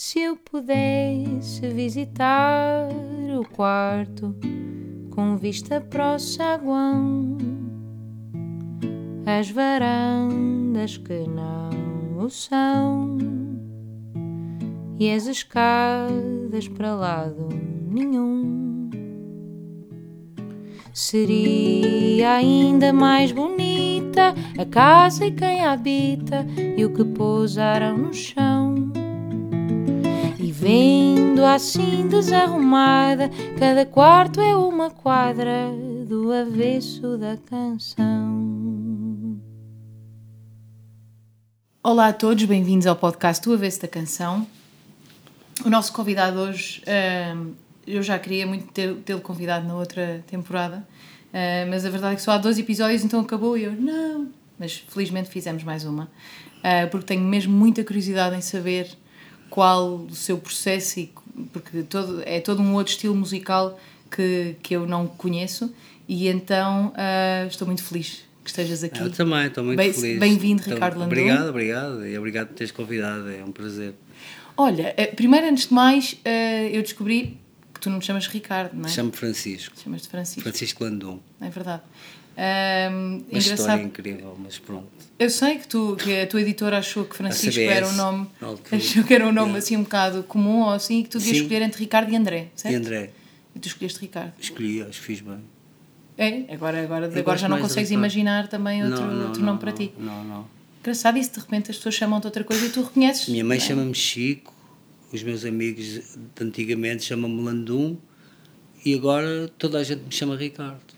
Se eu pudesse visitar o quarto com vista para o saguão, as varandas que não o são e as escadas para lado nenhum. Seria ainda mais bonita a casa e quem a habita e o que pousaram no chão. Vendo assim desarrumada, cada quarto é uma quadra do avesso da canção. Olá a todos, bem-vindos ao podcast do Avesso da Canção. O nosso convidado hoje, hum, eu já queria muito tê-lo convidado na outra temporada, hum, mas a verdade é que só há dois episódios, então acabou e eu, não. Mas felizmente fizemos mais uma, hum, porque tenho mesmo muita curiosidade em saber qual o seu processo, e, porque todo, é todo um outro estilo musical que, que eu não conheço, e então hum, estou muito feliz que estejas aqui. Eu também, estou muito Bem- feliz. Bem-vindo, Então, Ricardo Landon. Obrigado, obrigado. E obrigado por teres convidado, é um prazer. Olha, eh, primeiro, antes de mais, eh, eu descobri que tu não te chamas Ricardo, não é? Chamo-me Francisco. Chamas-te Francisco, Francisco Landum. é verdade. Uma história engraçado, incrível, mas pronto. eu sei que, tu, que a tua editora achou que Francisco era um nome, achou que era um nome assim um bocado comum ou assim, e que tu devias escolher entre Ricardo e André, certo? E André, E tu escolheste Ricardo. escolhi, acho que fiz bem. É, agora, agora, Eu agora já não consegues imaginar também outro, não, não, outro não, nome para não, ti. Não, não. Engraçado isso, de repente as pessoas chamam-te outra coisa e tu reconheces. Minha mãe é? chama-me Chico, os meus amigos de antigamente chamam-me Landum e agora toda a gente me chama Ricardo.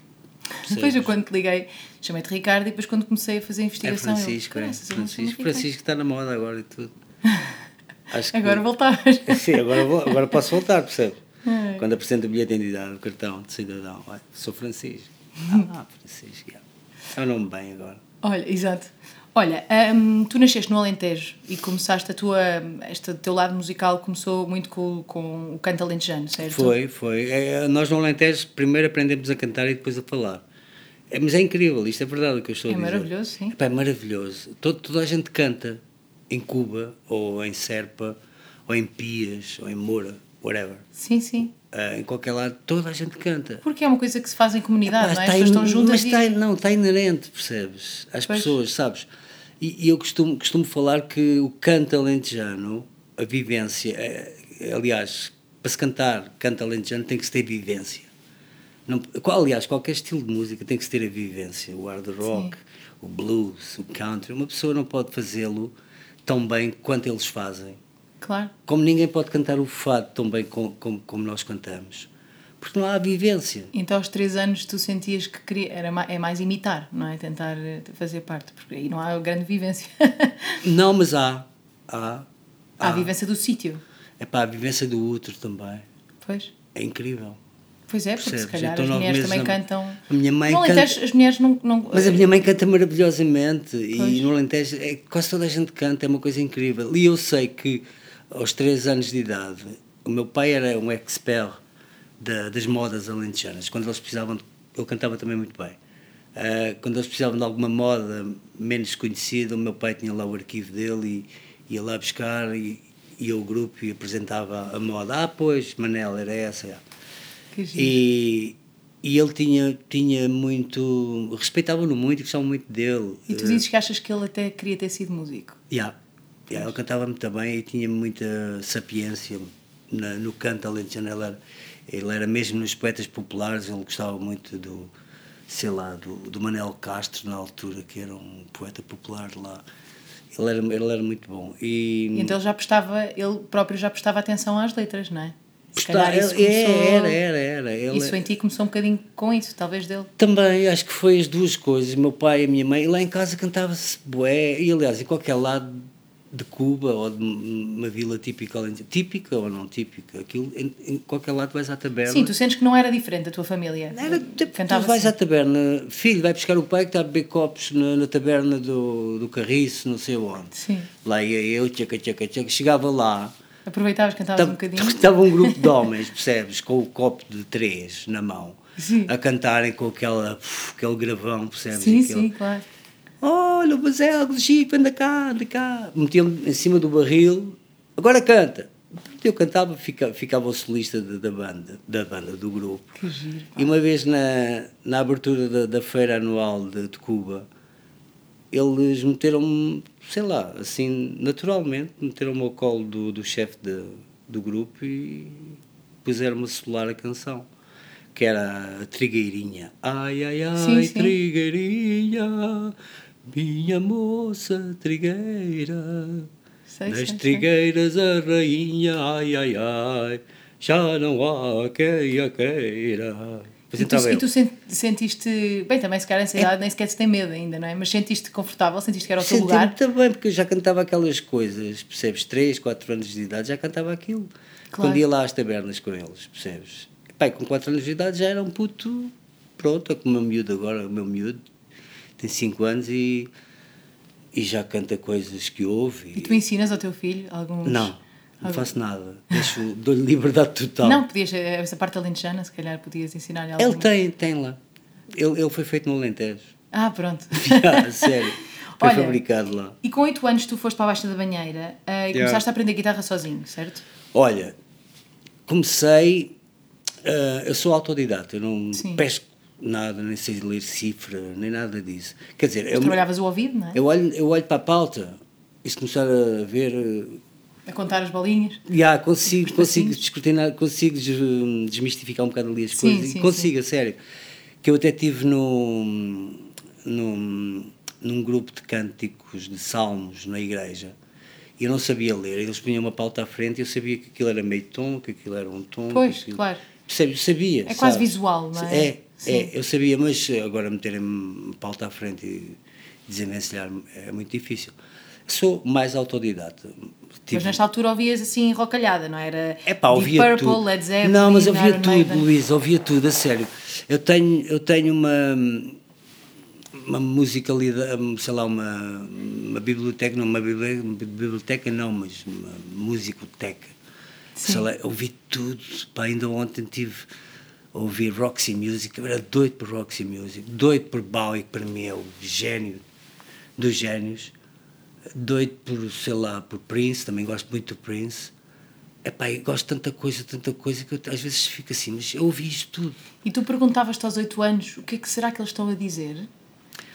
Depois eu quando te liguei, chamei-te Ricardo e depois quando comecei a fazer a É investigação. Francisco, eu, é. "Caraças, ele não se chama Francisco. Ricardo." Francisco está na moda agora e tudo. Acho que- Agora voltavas. Sim, agora, vou, agora posso voltar, percebe? É. Quando apresento o bilhete de identidade, o cartão de cidadão, olha, sou Francisco. Ah, Francisco, é o nome bem agora. Olha, exato. Olha, hum, tu nasceste no Alentejo e começaste a tua, este teu lado musical começou muito com, com o canto alentejano, certo? Foi, foi. É, nós no Alentejo primeiro aprendemos a cantar e depois a falar. É, mas é incrível, isto é verdade o que eu estou É a dizer. maravilhoso, sim. Epá, é maravilhoso. Todo, toda a gente canta em Cuba, ou em Serpa, ou em Pias, ou em Moura, whatever. Sim, sim. Ah, em qualquer lado, toda a gente canta. Porque é uma coisa que se faz em comunidade, Pá, não é? As pessoas estão in- juntas mas e... está, não, está inerente, percebes? Às Pois. pessoas, sabes? E, e eu costumo, costumo falar que o canto alentejano, a vivência, é- é, aliás, para se cantar canto alentejano tem que se ter vivência. Não, aliás, qualquer estilo de música tem que se ter a vivência. O hard rock, o blues, o country. Uma pessoa não pode fazê-lo tão bem quanto eles fazem. Claro. Como ninguém pode cantar o fado tão bem como, como, como nós cantamos. Porque não há vivência. Então aos três anos tu sentias que queria, era mais, é mais imitar, não é? Tentar eh, fazer parte, porque aí não há grande vivência. Não, mas há. Há. há a vivência do sítio. É para a vivência do outro também. Pois. É incrível. Pois é, porque se Percebes? calhar Então, as mulheres também na- cantam. A minha mãe no Alentejo, canta- as mulheres não. não Mas a minha mãe canta maravilhosamente Pois. e no Alentejo é, quase toda a gente canta, é uma coisa incrível. E eu sei que aos 3 anos de idade, o meu pai era um expert da- das modas alentejanas. Quando eles precisavam, de- ele cantava também muito bem. Ah, quando eles precisavam de alguma moda menos conhecida, o meu pai tinha lá o arquivo dele e ia lá buscar e ia ao grupo e apresentava a moda. Ah, pois, Manel, era essa. já. E, e ele tinha, tinha muito. respeitavam-no muito e gostavam muito dele. E tu dizes que achas que ele até queria ter sido músico. Yeah. Yeah, ele cantava muito bem e tinha muita sapiência na- no canto alentejano. Ele era, ele era mesmo nos poetas populares, ele gostava muito do, sei lá, do, do Manel Castro, na altura, que era um poeta popular lá. Ele era, ele era muito bom. E, então ele já prestava, ele próprio já prestava atenção às letras, não é? Se calhar isso é, começou, era, era, era. Ele, isso em ti começou um bocadinho com isso, talvez dele. Também, acho que foi as duas coisas, meu pai e a minha mãe, e lá em casa cantava-se bué, e aliás, em qualquer lado de Cuba, ou de uma vila típica, típica ou não típica, aquilo, em, em qualquer lado vais à taberna. Sim, tu sentes que não era diferente da tua família. Era, Cantava tu vais assim. à taberna, filho, vai buscar o pai que está a beber copos na, na taberna do, do Carriço, não sei onde. Sim. Lá ia eu, tchaca, tchaca, tchaca, chegava lá, Aproveitavas, cantavas um bocadinho. estava um grupo de homens, percebes? Com o copo de três na mão, Sim. a cantarem com aquela, aquele gravão, percebes? Sim, Aquele, sim, claro. Olha, o Basel do Chico, anda cá, anda cá. Metiam-me em cima do barril, agora canta. Eu cantava, fica, ficava o solista da, da banda, da banda, do grupo. Que giro. E uma vez na, na abertura da, da feira anual de, de Cuba, eles meteram-me, sei lá, assim, naturalmente, meteram-me ao colo do, do chefe de- do grupo e puseram-me a solar a canção, que era a Trigueirinha. Ai, ai, ai, Sim, sim. Trigueirinha, minha moça trigueira. Sei, Nas sei, sei. trigueiras a rainha, ai, ai, ai, já não há quem a queira. E tu, entrava e tu sen- sentiste, bem, também se calhar nessa idade nem sequer se tem medo ainda, não é? Mas sentiste confortável, sentiste que era o teu lugar? também, porque eu já cantava aquelas coisas, percebes? 3, 4 anos de idade já cantava aquilo. Claro. Quando ia lá às tabernas com eles, percebes? Pai, com 4 anos de idade já era um puto, pronto, é como o meu miúdo agora, o meu miúdo tem 5 anos e, e já canta coisas que ouve. E tu ensinas ao teu filho alguns... Não, não faço nada. Deixo, dou-lhe liberdade total. Não, podias, essa parte alentejana, se calhar podias ensinar-lhe Ele alguma. tem, tem lá. Ele, ele foi feito no Alentejo. Ah, pronto. Sério. Foi Olha, fabricado lá. E com 8 anos tu foste para a Baixa da Banheira ah, e começaste a aprender guitarra sozinho, certo? Olha, comecei. ah, eu sou autodidata, eu não Sim. pesco nada, nem sei ler cifra, nem nada disso. Quer dizer, eu, Trabalhavas o ouvido, não é? eu, olho, eu olho para a pauta e se começar a ver. ah, A contar as bolinhas. Já, consigo, consigo descortinar, consigo des- desmistificar um bocado ali as Sim, coisas. sim, consigo, a sério. Que eu até tive num, num, num grupo de cânticos de salmos na igreja e eu não sabia ler. Eles punham uma pauta à frente e eu sabia que aquilo era meio tom, que aquilo era um tom. Pois, aquilo- claro. Percebe? Sabia. É quase visual, não é? É, Sim. É, eu sabia, mas agora meterem-me pauta à frente e desenvencilhar é muito difícil. Sou mais autodidata. Mas nesta altura ouvias assim rocalhada, não era? é pá, ouvia Purple, tudo. Led Zeppelin, não, mas ouvia Iron tudo, Maiden. Luís, ouvia tudo, a sério. Eu tenho, eu tenho uma uma musicalidade, sei lá, uma, uma biblioteca, não, uma biblioteca, não, mas uma musicoteca. Sim. Sei lá, ouvi tudo, pá, ainda ontem tive ouvir Roxy Music, eu era doido por Roxy Music, doido por Bowie, que para mim é o gênio dos génios, doido por, sei lá, por Prince, também gosto muito do Prince. Epá, eu gosto de tanta coisa, tanta coisa, que eu, às vezes fico assim, mas eu ouvi isto tudo. E tu perguntavas-te aos 8 anos o que é que será que eles estão a dizer?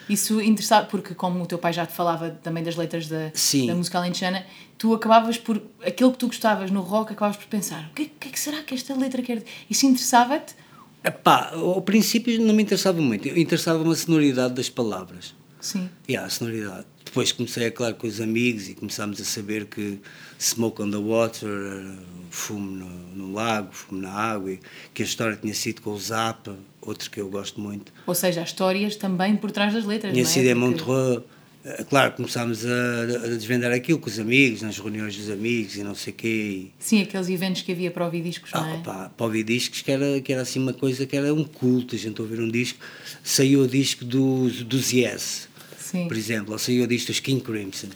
Isso interessava, porque como o teu pai já te falava também das letras da, Sim. da música alentejana, tu acabavas por, aquilo que tu gostavas no rock, acabavas por pensar, o que, é- que é que será que esta letra quer dizer? Isso interessava-te? Epá, ao princípio não me interessava muito, interessava-me a sonoridade das palavras. Sim. E a sonoridade. Depois comecei a claro com os amigos e começámos a saber que smoke on the water, fumo no, no lago, fumo na água, e que a história tinha sido com o Zappa, outro que eu gosto muito. Ou seja, as histórias também por trás das letras, Tinha não é? sido em Montreux. Eh, Claro, começámos a, a desvendar aquilo com os amigos, nas reuniões dos amigos e não sei o quê. Sim, aqueles eventos que havia para ouvir discos, não é? Ah, pá, para ouvir discos que era, que era assim uma coisa que era um culto, a gente ouvir um disco. Saiu o disco dos, dos Yes, Sim. por exemplo, ou saiu o disco dos King Crimson.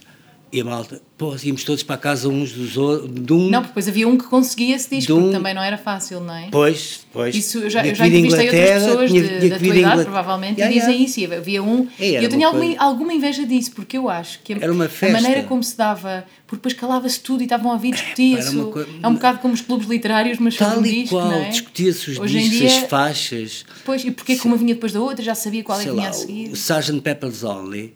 E a malta, pô, íamos todos para a casa uns dos outros, de um. Não, porque depois havia um que conseguia esse disco, um- porque também não era fácil, não é? Pois, pois. Isso, eu já, eu já entrevistei outras pessoas tinha- de- tinha da tua idade, provavelmente, Yeah, e dizem yeah. isso. E havia um. É, E eu tenho uma alguma, coisa- alguma inveja disso, porque eu acho que a, a maneira como se dava. Porque depois calava-se tudo e estavam a ouvir discutir-se. era uma coisa- É um bocado como os clubes literários, mas Tal um e disco, qual, é? discutia-se os Hoje discos, dia- as faixas. Pois, e porque é que uma vinha depois da outra, já sabia qual é que vinha a seguir. o Sgt. Pepper's Only,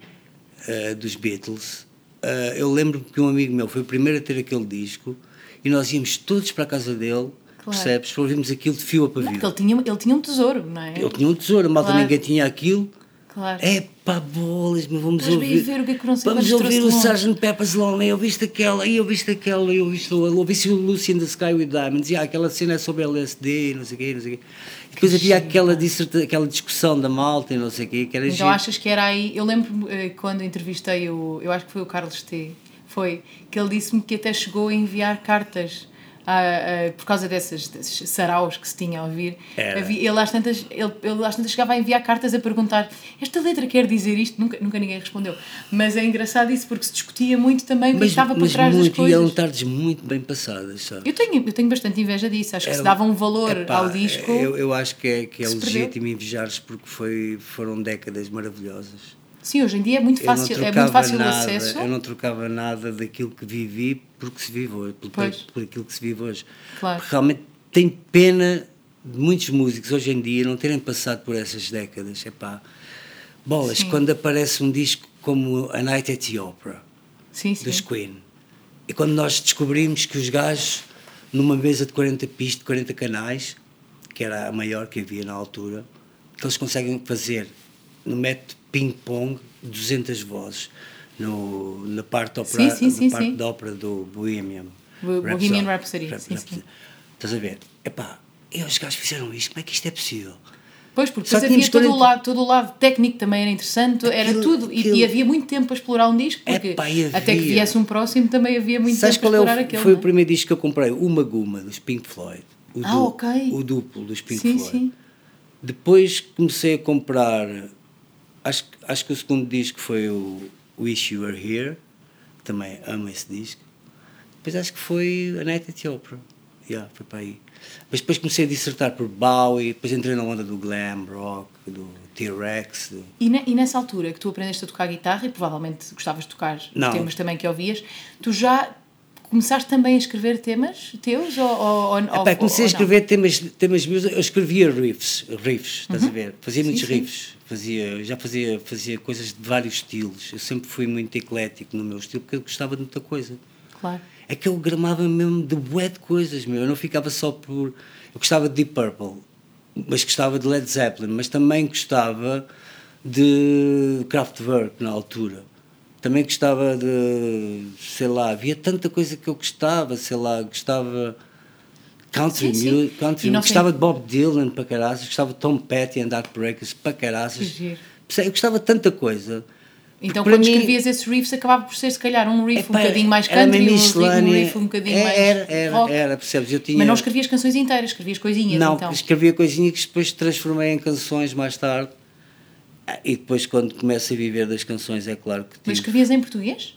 eh, dos Beatles, eh, eu lembro que um amigo meu foi o primeiro a ter aquele disco e nós íamos todos para a casa dele, Claro. percebes? Para ouvirmos aquilo de fio a Não, pavio. porque ele tinha, ele tinha um tesouro, não é? Ele tinha um tesouro, a malta Claro. ninguém tinha aquilo. Claro. É pá, bolas, mas vamos Mas ouvir. ver o que é que o vamos ouvir o. Sgt. Pepper's Lonely, eu viste aquela, eu viste aquela, eu viste, ouvi o Lucy in the Sky with Diamonds, e aquela cena é sobre LSD, não sei o quê, não sei o quê. E depois havia aquela, aquela discussão da malta e não sei o quê, que era Então giro. achas que era aí. Eu lembro eh, quando entrevistei o. Eu acho que foi o Carlos T. Foi que ele disse-me que até chegou a enviar cartas. A- a- por causa dessas, desses saraus que se tinha a ouvir, Era. ele, às tantas, ele, ele às tantas chegava a enviar cartas a perguntar esta letra quer dizer isto? Nunca, nunca ninguém respondeu. Mas é engraçado isso porque se discutia muito também mas, estava por trás muito, das e eram coisas. tardes muito bem passadas, sabe? Eu tenho, eu tenho bastante inveja disso. Acho que se Era- dava um valor Epá, ao disco. Eu, eu acho que é, que é legítimo invejar-se porque foi, foram décadas maravilhosas. Sim, hoje em dia é muito fácil, é muito fácil o nada, acesso. Eu não trocava nada daquilo que vivi por que se vive hoje, por, por aquilo que se vive hoje. Claro. Porque realmente tem pena de muitos músicos hoje em dia não terem passado por essas décadas. Epá, bolas, Sim. quando aparece um disco como A Night at the Opera, Sim, sim. dos Queen, e quando nós descobrimos que os gajos, numa mesa de 40 pistas, de 40 canais, que era a maior que havia na altura, que eles conseguem fazer no método ping-pong 200 vozes no, na parte, opera, Sim, sim, na parte da ópera do Bohemian. Bo- Bohemian Rhapsody, Rhap- sim, sim. Estás a ver? Epá, e os gajos fizeram isto, como é que isto é possível? Pois, porque Só havia todo o, 40 lado, todo o lado técnico também era interessante, era Aquilo- tudo. E, aquilo- e havia muito tempo para explorar um disco, porque Epá, até que viesse um próximo também havia muito Sabes tempo para é o, explorar aquele. foi não o é? primeiro disco que eu comprei? Uma Guma, dos Pink Floyd. O Ah, du- ok. O duplo dos Pink Sim, Floyd. sim. Depois comecei a comprar, acho, que- acho que o segundo disco foi o Wish You Were Here, também amo esse disco. Depois acho que foi a Night at the Opera, yeah, foi para aí. Mas depois comecei a dissertar por Bowie, depois entrei na onda do glam rock, do T-Rex, do- E, e nessa altura que tu aprendeste a tocar guitarra, e provavelmente gostavas de tocar Não. temas também que ouvias, tu já começaste também a escrever temas teus? Ou, ou, ou, Epá, ou- comecei a ou não? escrever temas, temas meus, eu escrevia riffs, riffs, estás a ver? Fazia muitos Uhum. sim. riffs, fazia, já fazia, fazia coisas de vários estilos. Eu sempre fui muito eclético no meu estilo porque eu gostava de muita coisa. Claro. É que eu gramava mesmo de bué de coisas, meu. Eu não ficava só por. Eu gostava de Deep Purple, mas gostava de Led Zeppelin, mas também gostava de Kraftwerk na altura. Também gostava de. sei lá, havia tanta coisa que eu gostava, sei lá, gostava. Country Sim, music, country, gostava de Bob Dylan para caraças, gostava de Tom Petty and Heartbreakers para caraças. Eu gostava de tanta coisa. Então, quando escrevias esses riffs, acabava por ser, se calhar, um riff um bocadinho mais era country, um riff, um bocadinho É, mais era, era, rock. era, percebes? Eu tinha... Mas não escrevias canções inteiras, escrevias coisinhas, Não, então. escrevia coisinhas que depois transformei em canções mais tarde. Ah, E depois, quando começo a viver das canções, é claro que Mas tive... escrevias em português?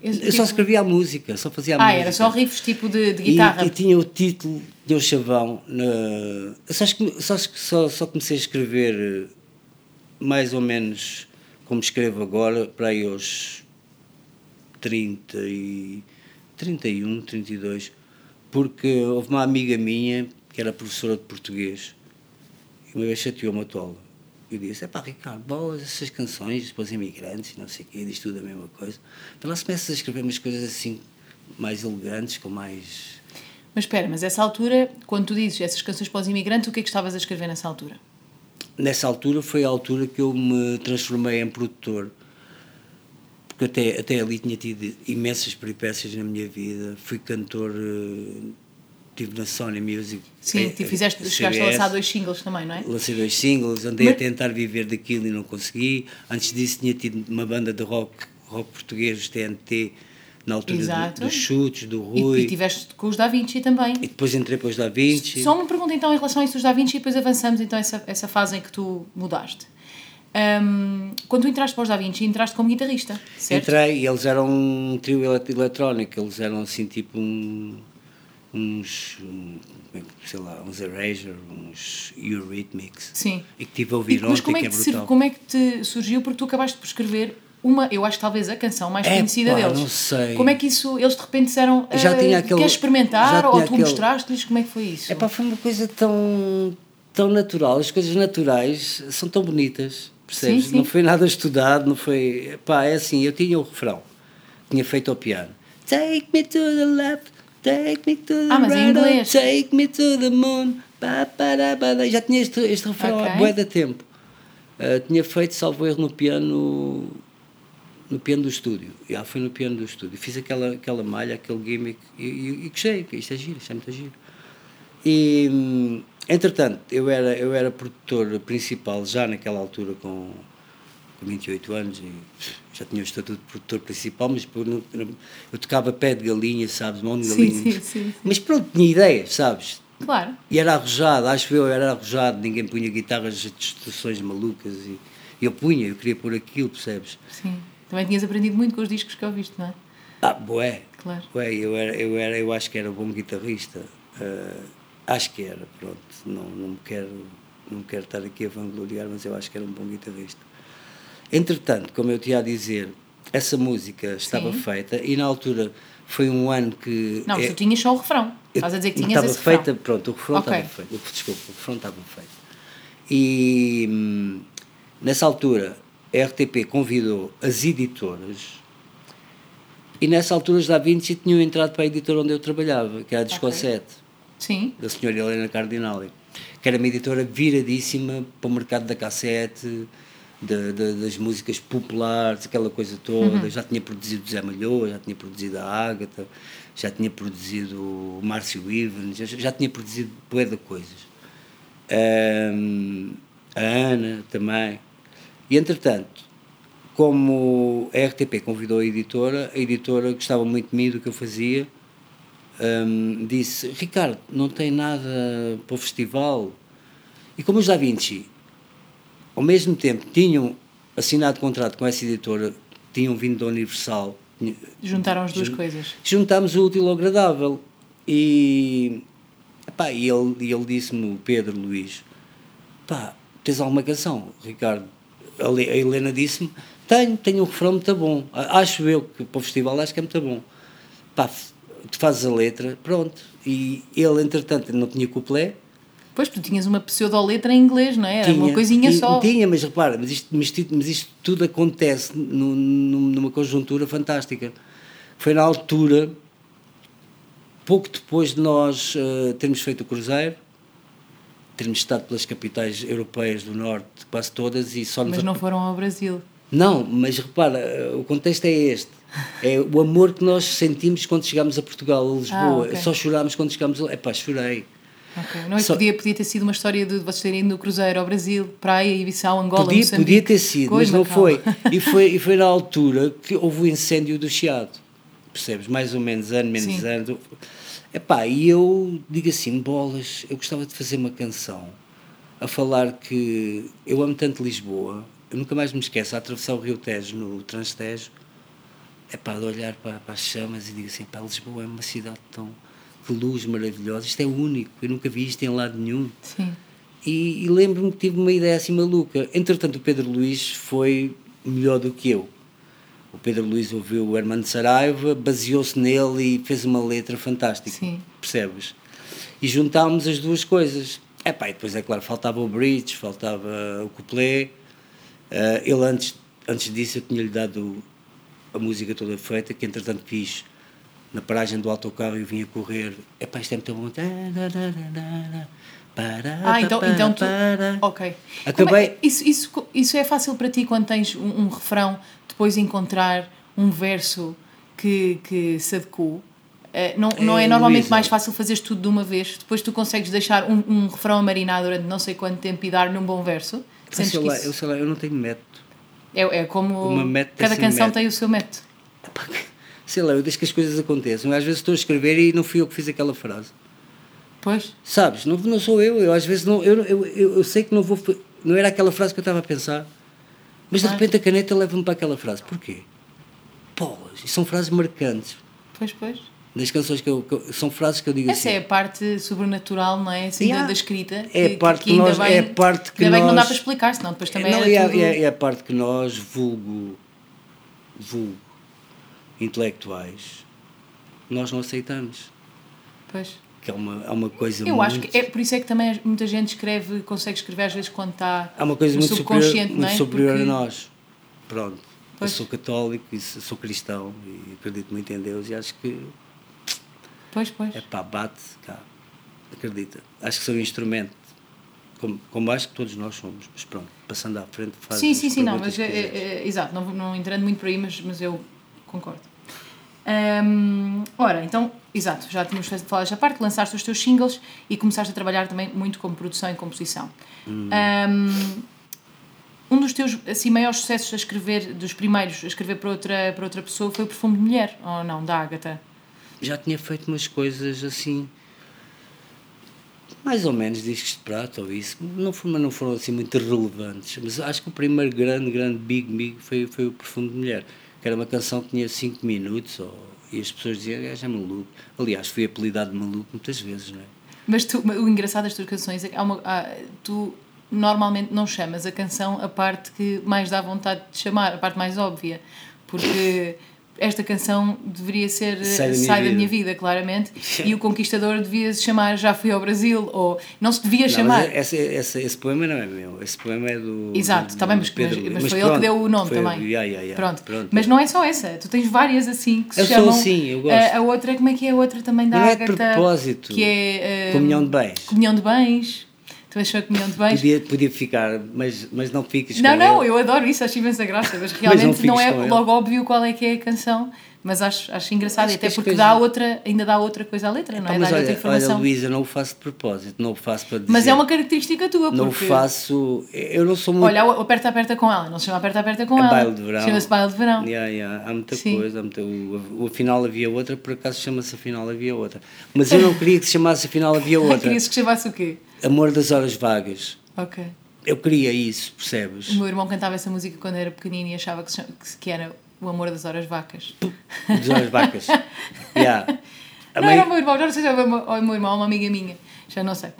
Eu só escrevia a música, só fazia a Ah, música. era só riffs tipo de, de E- guitarra. E, tinha o título, tinha o chavão. Na... Só, só, só, só comecei a escrever mais ou menos como escrevo agora, para aí aos 30 e 31, 32, porque houve uma amiga minha que era professora de português e uma vez chateou-me a tola. Eu disse, é pá, Ricardo, boas essas canções para os imigrantes, não sei o quê, diz tudo a mesma coisa. Então lá se começa a escrever umas coisas assim, mais elegantes, com mais... Mas espera, mas essa altura, quando tu dizes essas canções para os imigrantes, o que é que estavas a escrever nessa altura? Nessa altura foi a altura que eu me transformei em produtor. Porque até, até ali tinha tido imensas peripécias na minha vida. Fui cantor, eh, estive na Sony Music. Sim, tu fizeste, eh, chegaste a CBS. lançar dois singles também, não é? Lancei dois singles, andei a Mas- tentar viver daquilo e não consegui. Antes disso tinha tido uma banda de rock, rock português, TNT, na altura do, dos chutes, do E, Rui. e tiveste com os Da Vinci também. E depois entrei para os Da Vinci. Só uma pergunta então em relação a isso dos Da Vinci e depois avançamos então essa, essa fase em que tu mudaste. Ahm, quando tu entraste para os Da Vinci, entraste como guitarrista, certo? Entrei e eles eram um trio elet- eletrónico, eles eram assim tipo um, uns, um, é sei lá, uns Erasure, uns Eurythmics. Sim. E que tive a E, ouvir mas ontem, como é, que que é te, brutal. como é que te surgiu? Porque tu acabaste por escrever uma, eu acho talvez a canção mais Epá, conhecida deles. não sei. Como é que isso, eles de repente disseram, Já "Ah, tinha aquele- queres experimentar? Ou tu aquele- mostraste-lhes? Como é que foi isso? É pá, foi uma coisa tão, tão natural, as coisas naturais são tão bonitas, percebes? Sim, sim. Não foi nada estudado, não foi. Pá, é assim, eu tinha o refrão, tinha feito ao piano. Take me to the left, take me to the Ah, mas em inglês. take me to the moon. Pá, pá, pá, pá. Já tinha este, este refrão Ok. há bué de tempo. Ah, tinha feito, salvo erro, no piano no piano do estúdio. Já foi no piano do estúdio. Fiz aquela, aquela malha, aquele gimmick e, e, e gostei, isto é giro, isto é muito giro. E, hum, entretanto, eu era, eu era produtor principal já naquela altura com, com 28 anos e já tinha o estatuto de produtor principal, mas eu tocava pé de galinha, sabes, mão de galinha. sim, sim, sim. Mas pronto, tinha ideias, sabes? Claro. E era arrojado, acho eu, era arrojado, ninguém punha guitarras de distorções malucas e eu punha, eu queria pôr aquilo, percebes? Sim. Também tinhas aprendido muito com os discos que ouviste, não é? Ah, bué. Claro. Bué, eu, era, eu, era, eu acho que era bom guitarrista. Ah, acho que era, pronto. Não, não, me quero, não me quero estar aqui a vangloriar, mas eu acho que era um bom guitarrista. Entretanto, como eu tinha a dizer, essa música estava Sim. feita e na altura foi um ano que. Não, é- tu tinhas só o refrão. Estás a dizer que tinhas estava feita, refrão. pronto, o refrão Ok. estava feito. Desculpa, o refrão estava feito. E hum, nessa altura a RTP convidou as editoras e nessa altura os Da Vinci tinham entrado para a editora onde eu trabalhava, que era a Disco Ok. 7, Sim. da senhora Helena Cardinali, que era uma editora viradíssima para o mercado da cassete, da- da- das músicas populares, aquela coisa toda. Uhum. Já tinha produzido Zé Malhoa, já tinha produzido a Ágata, já tinha produzido o Márcio Ivan, já, já tinha produzido bué de coisas. Ahm, a Ana também. E entretanto, como a RTP convidou a editora, a editora gostava muito de mim do que eu fazia, hum, disse: Ricardo, não tem nada para o festival. E como os Da Vinci, ao mesmo tempo, tinham assinado contrato com essa editora, tinham vindo da Universal, Juntaram as duas Jun- coisas. juntámos o útil ao agradável. E, epá, e ele, e ele disse-me, Pedro Luís, pá, tens alguma canção, Ricardo? A Le- a Helena disse-me, tenho, tenho um refrão muito bom. Acho eu que para o festival acho que é muito bom. Pá, tu fazes a letra, pronto. E ele, entretanto, não tinha cuplé. Pois, tu tinhas uma pseudo-letra em inglês, não é? Era uma Tinha, coisinha e- só. Tinha, mas repara, mas isto, mas, isto- mas isto tudo acontece nu- nu- numa conjuntura fantástica. Foi na altura, pouco depois de nós eh, termos feito o cruzeiro, termos estado pelas capitais europeias do Norte, quase todas, e só Mas não foram ao Brasil. não, mas repara, eh, o contexto é este. É o amor que nós sentimos quando chegámos a Portugal, a Lisboa. Ah, ok. Só chorámos quando chegámos a. Epá, chorei. Ok. Não é Só- podia, podia ter sido uma história de vocês terem ido no cruzeiro ao Brasil, praia, Ibiçal, Angola, Podia, Moçambique. podia ter sido, mas não foi. E, foi. e foi na altura que houve o incêndio do Chiado. Percebes? Mais ou menos ano, menos Sim. ano. Epá, e eu digo assim, bolas, eu gostava de fazer uma canção a falar que eu amo tanto Lisboa, eu nunca mais me esqueço, a atravessar o Rio Tejo, no Transtejo, epá, de olhar para, para as chamas e digo assim, pá, Lisboa é uma cidade tão de luz maravilhosa, isto é único, eu nunca vi isto em lado nenhum. Sim. E, e lembro-me que tive uma ideia assim maluca. Entretanto, o Pedro Luís foi melhor do que eu. O Pedro Luís ouviu o Hermano Saraiva, baseou-se nele e fez uma letra fantástica. Sim. Percebes? E juntámos as duas coisas. Epá, e depois, é claro, faltava o bridge, faltava o couplet. Ah, ele, antes, antes disso, eu tinha-lhe dado a música toda feita, que entretanto fiz na paragem do autocarro e vinha correr. Epá, isto é muito bom. Ah, então, então tu. Ok. Acabei- Como é- isso, isso, isso é fácil para ti quando tens um, um refrão, depois encontrar um verso que, que se adequa. Eh, não, não é É, normalmente Luísa. mais fácil fazeres tudo de uma vez, depois tu consegues deixar um, um refrão a marinar durante não sei quanto tempo e dar-lhe um bom verso. Eu sei, lá, isso- eu sei lá, eu não tenho método. é, é como cada canção método. tem o seu método. Epá, Sei lá, eu deixo que as coisas aconteçam. Às vezes estou a escrever e não fui eu que fiz aquela frase. Pois, Sabes? Não, não sou eu. Eu às vezes não. Eu, eu, eu, eu sei que não vou. Não era aquela frase que eu estava a pensar. Mas de repente a caneta leva-me para aquela frase. Porquê? Polas. E são frases marcantes. pois, pois. Das canções que eu. que eu- são frases que eu digo Essa assim. é a parte sobrenatural, não é? Assim, Yeah. da, da escrita. É a parte que ainda nós- é a parte que ainda bem que não dá para explicar, senão depois também não, era é, a- tudo... é, é a parte que nós, vulgo, vulgo intelectuais, nós não aceitamos. Pois. Que é uma, é uma coisa Eu muito. acho que é por isso é que também muita gente escreve, consegue escrever às vezes quando está Há uma coisa muito superior, subconsciente, muito não é? superior Porque- a nós. Pronto. Pois. Eu sou católico e sou cristão e acredito muito em Deus e acho que Pois, pois. é pá, bate cá. Acredita. Acho que sou um instrumento. Como, como acho que todos nós somos. Mas pronto, passando à frente, faz sim, sim, sim, não, mas é, é- é- exato, não, não entrando muito por aí, mas, mas eu concordo. Hum, ora, então, exato, já tínhamos falado esta parte, lançaste os teus singles e começaste a trabalhar também muito com produção e composição. Hum. Hum, um dos teus assim, maiores sucessos a escrever, dos primeiros a escrever para outra, para outra pessoa, foi o Perfume de Mulher, ou não, da Ágata? já tinha feito umas coisas assim mais ou menos discos de prata ou isso não foram, não foram assim muito relevantes mas acho que o primeiro grande, grande big, big foi, foi o Perfume de Mulher que era uma canção que tinha 5 minutos ou, e as pessoas diziam, "Ah, já é maluco aliás fui apelidado de maluco muitas vezes não é? Mas tu, o engraçado das tuas canções é que há uma, há- tu normalmente não chamas a canção a parte que mais dá vontade de chamar, a parte mais óbvia. Porque esta canção deveria ser Sai da minha Sai da vida. minha vida, claramente, e o Conquistador devia se chamar Já Fui ao Brasil, ou não se devia Não, chamar. mas esse, esse, esse poema não é meu, esse poema é do. Exato, está bem, mas, Pedro mas, mas foi ele que pronto, deu o nome também. yeah, yeah, yeah, Pronto. pronto. Mas não é só essa, tu tens várias assim que se Eu sou chamam. assim, eu gosto. A, a outra, como é que é a outra também da Não é de propósito. Que é. eh, Comunhão de bens. Comunhão de bens. Tu achou comunhão de bens? Podia, podia ficar, mas, mas não fiques Não, não, ele. eu adoro isso, acho imensa graça, mas não realmente não, fiques é logo óbvio qual é que é a canção, mas acho, acho engraçado, Acho que até porque dá outra, ainda dá outra coisa à letra, não Pá, é? mas Dá olha, informação. olha, Luísa, não o faço de propósito, não o faço para dizer. mas é uma característica tua, Não porque. faço. Eu não sou muito. Olha, o aperta aperta com ela, não se chama aperta aperta com É ela. baile de verão. Chama-se baile de verão. Yeah, yeah, Há muita Sim. coisa. Há muita, o, o afinal havia outra, por acaso chama-se afinal havia outra. Mas eu não queria que se chamasse afinal havia outra. Querias que chamasse o quê? Amor das horas vagas. Ok. Eu queria isso, percebes? O meu irmão cantava essa música quando era pequenino e achava que, que era o amor das horas vacas. Das horas vacas. Yeah. Não mãe- era o meu irmão, já não sei se era o meu, irmão ou uma amiga minha, já não sei.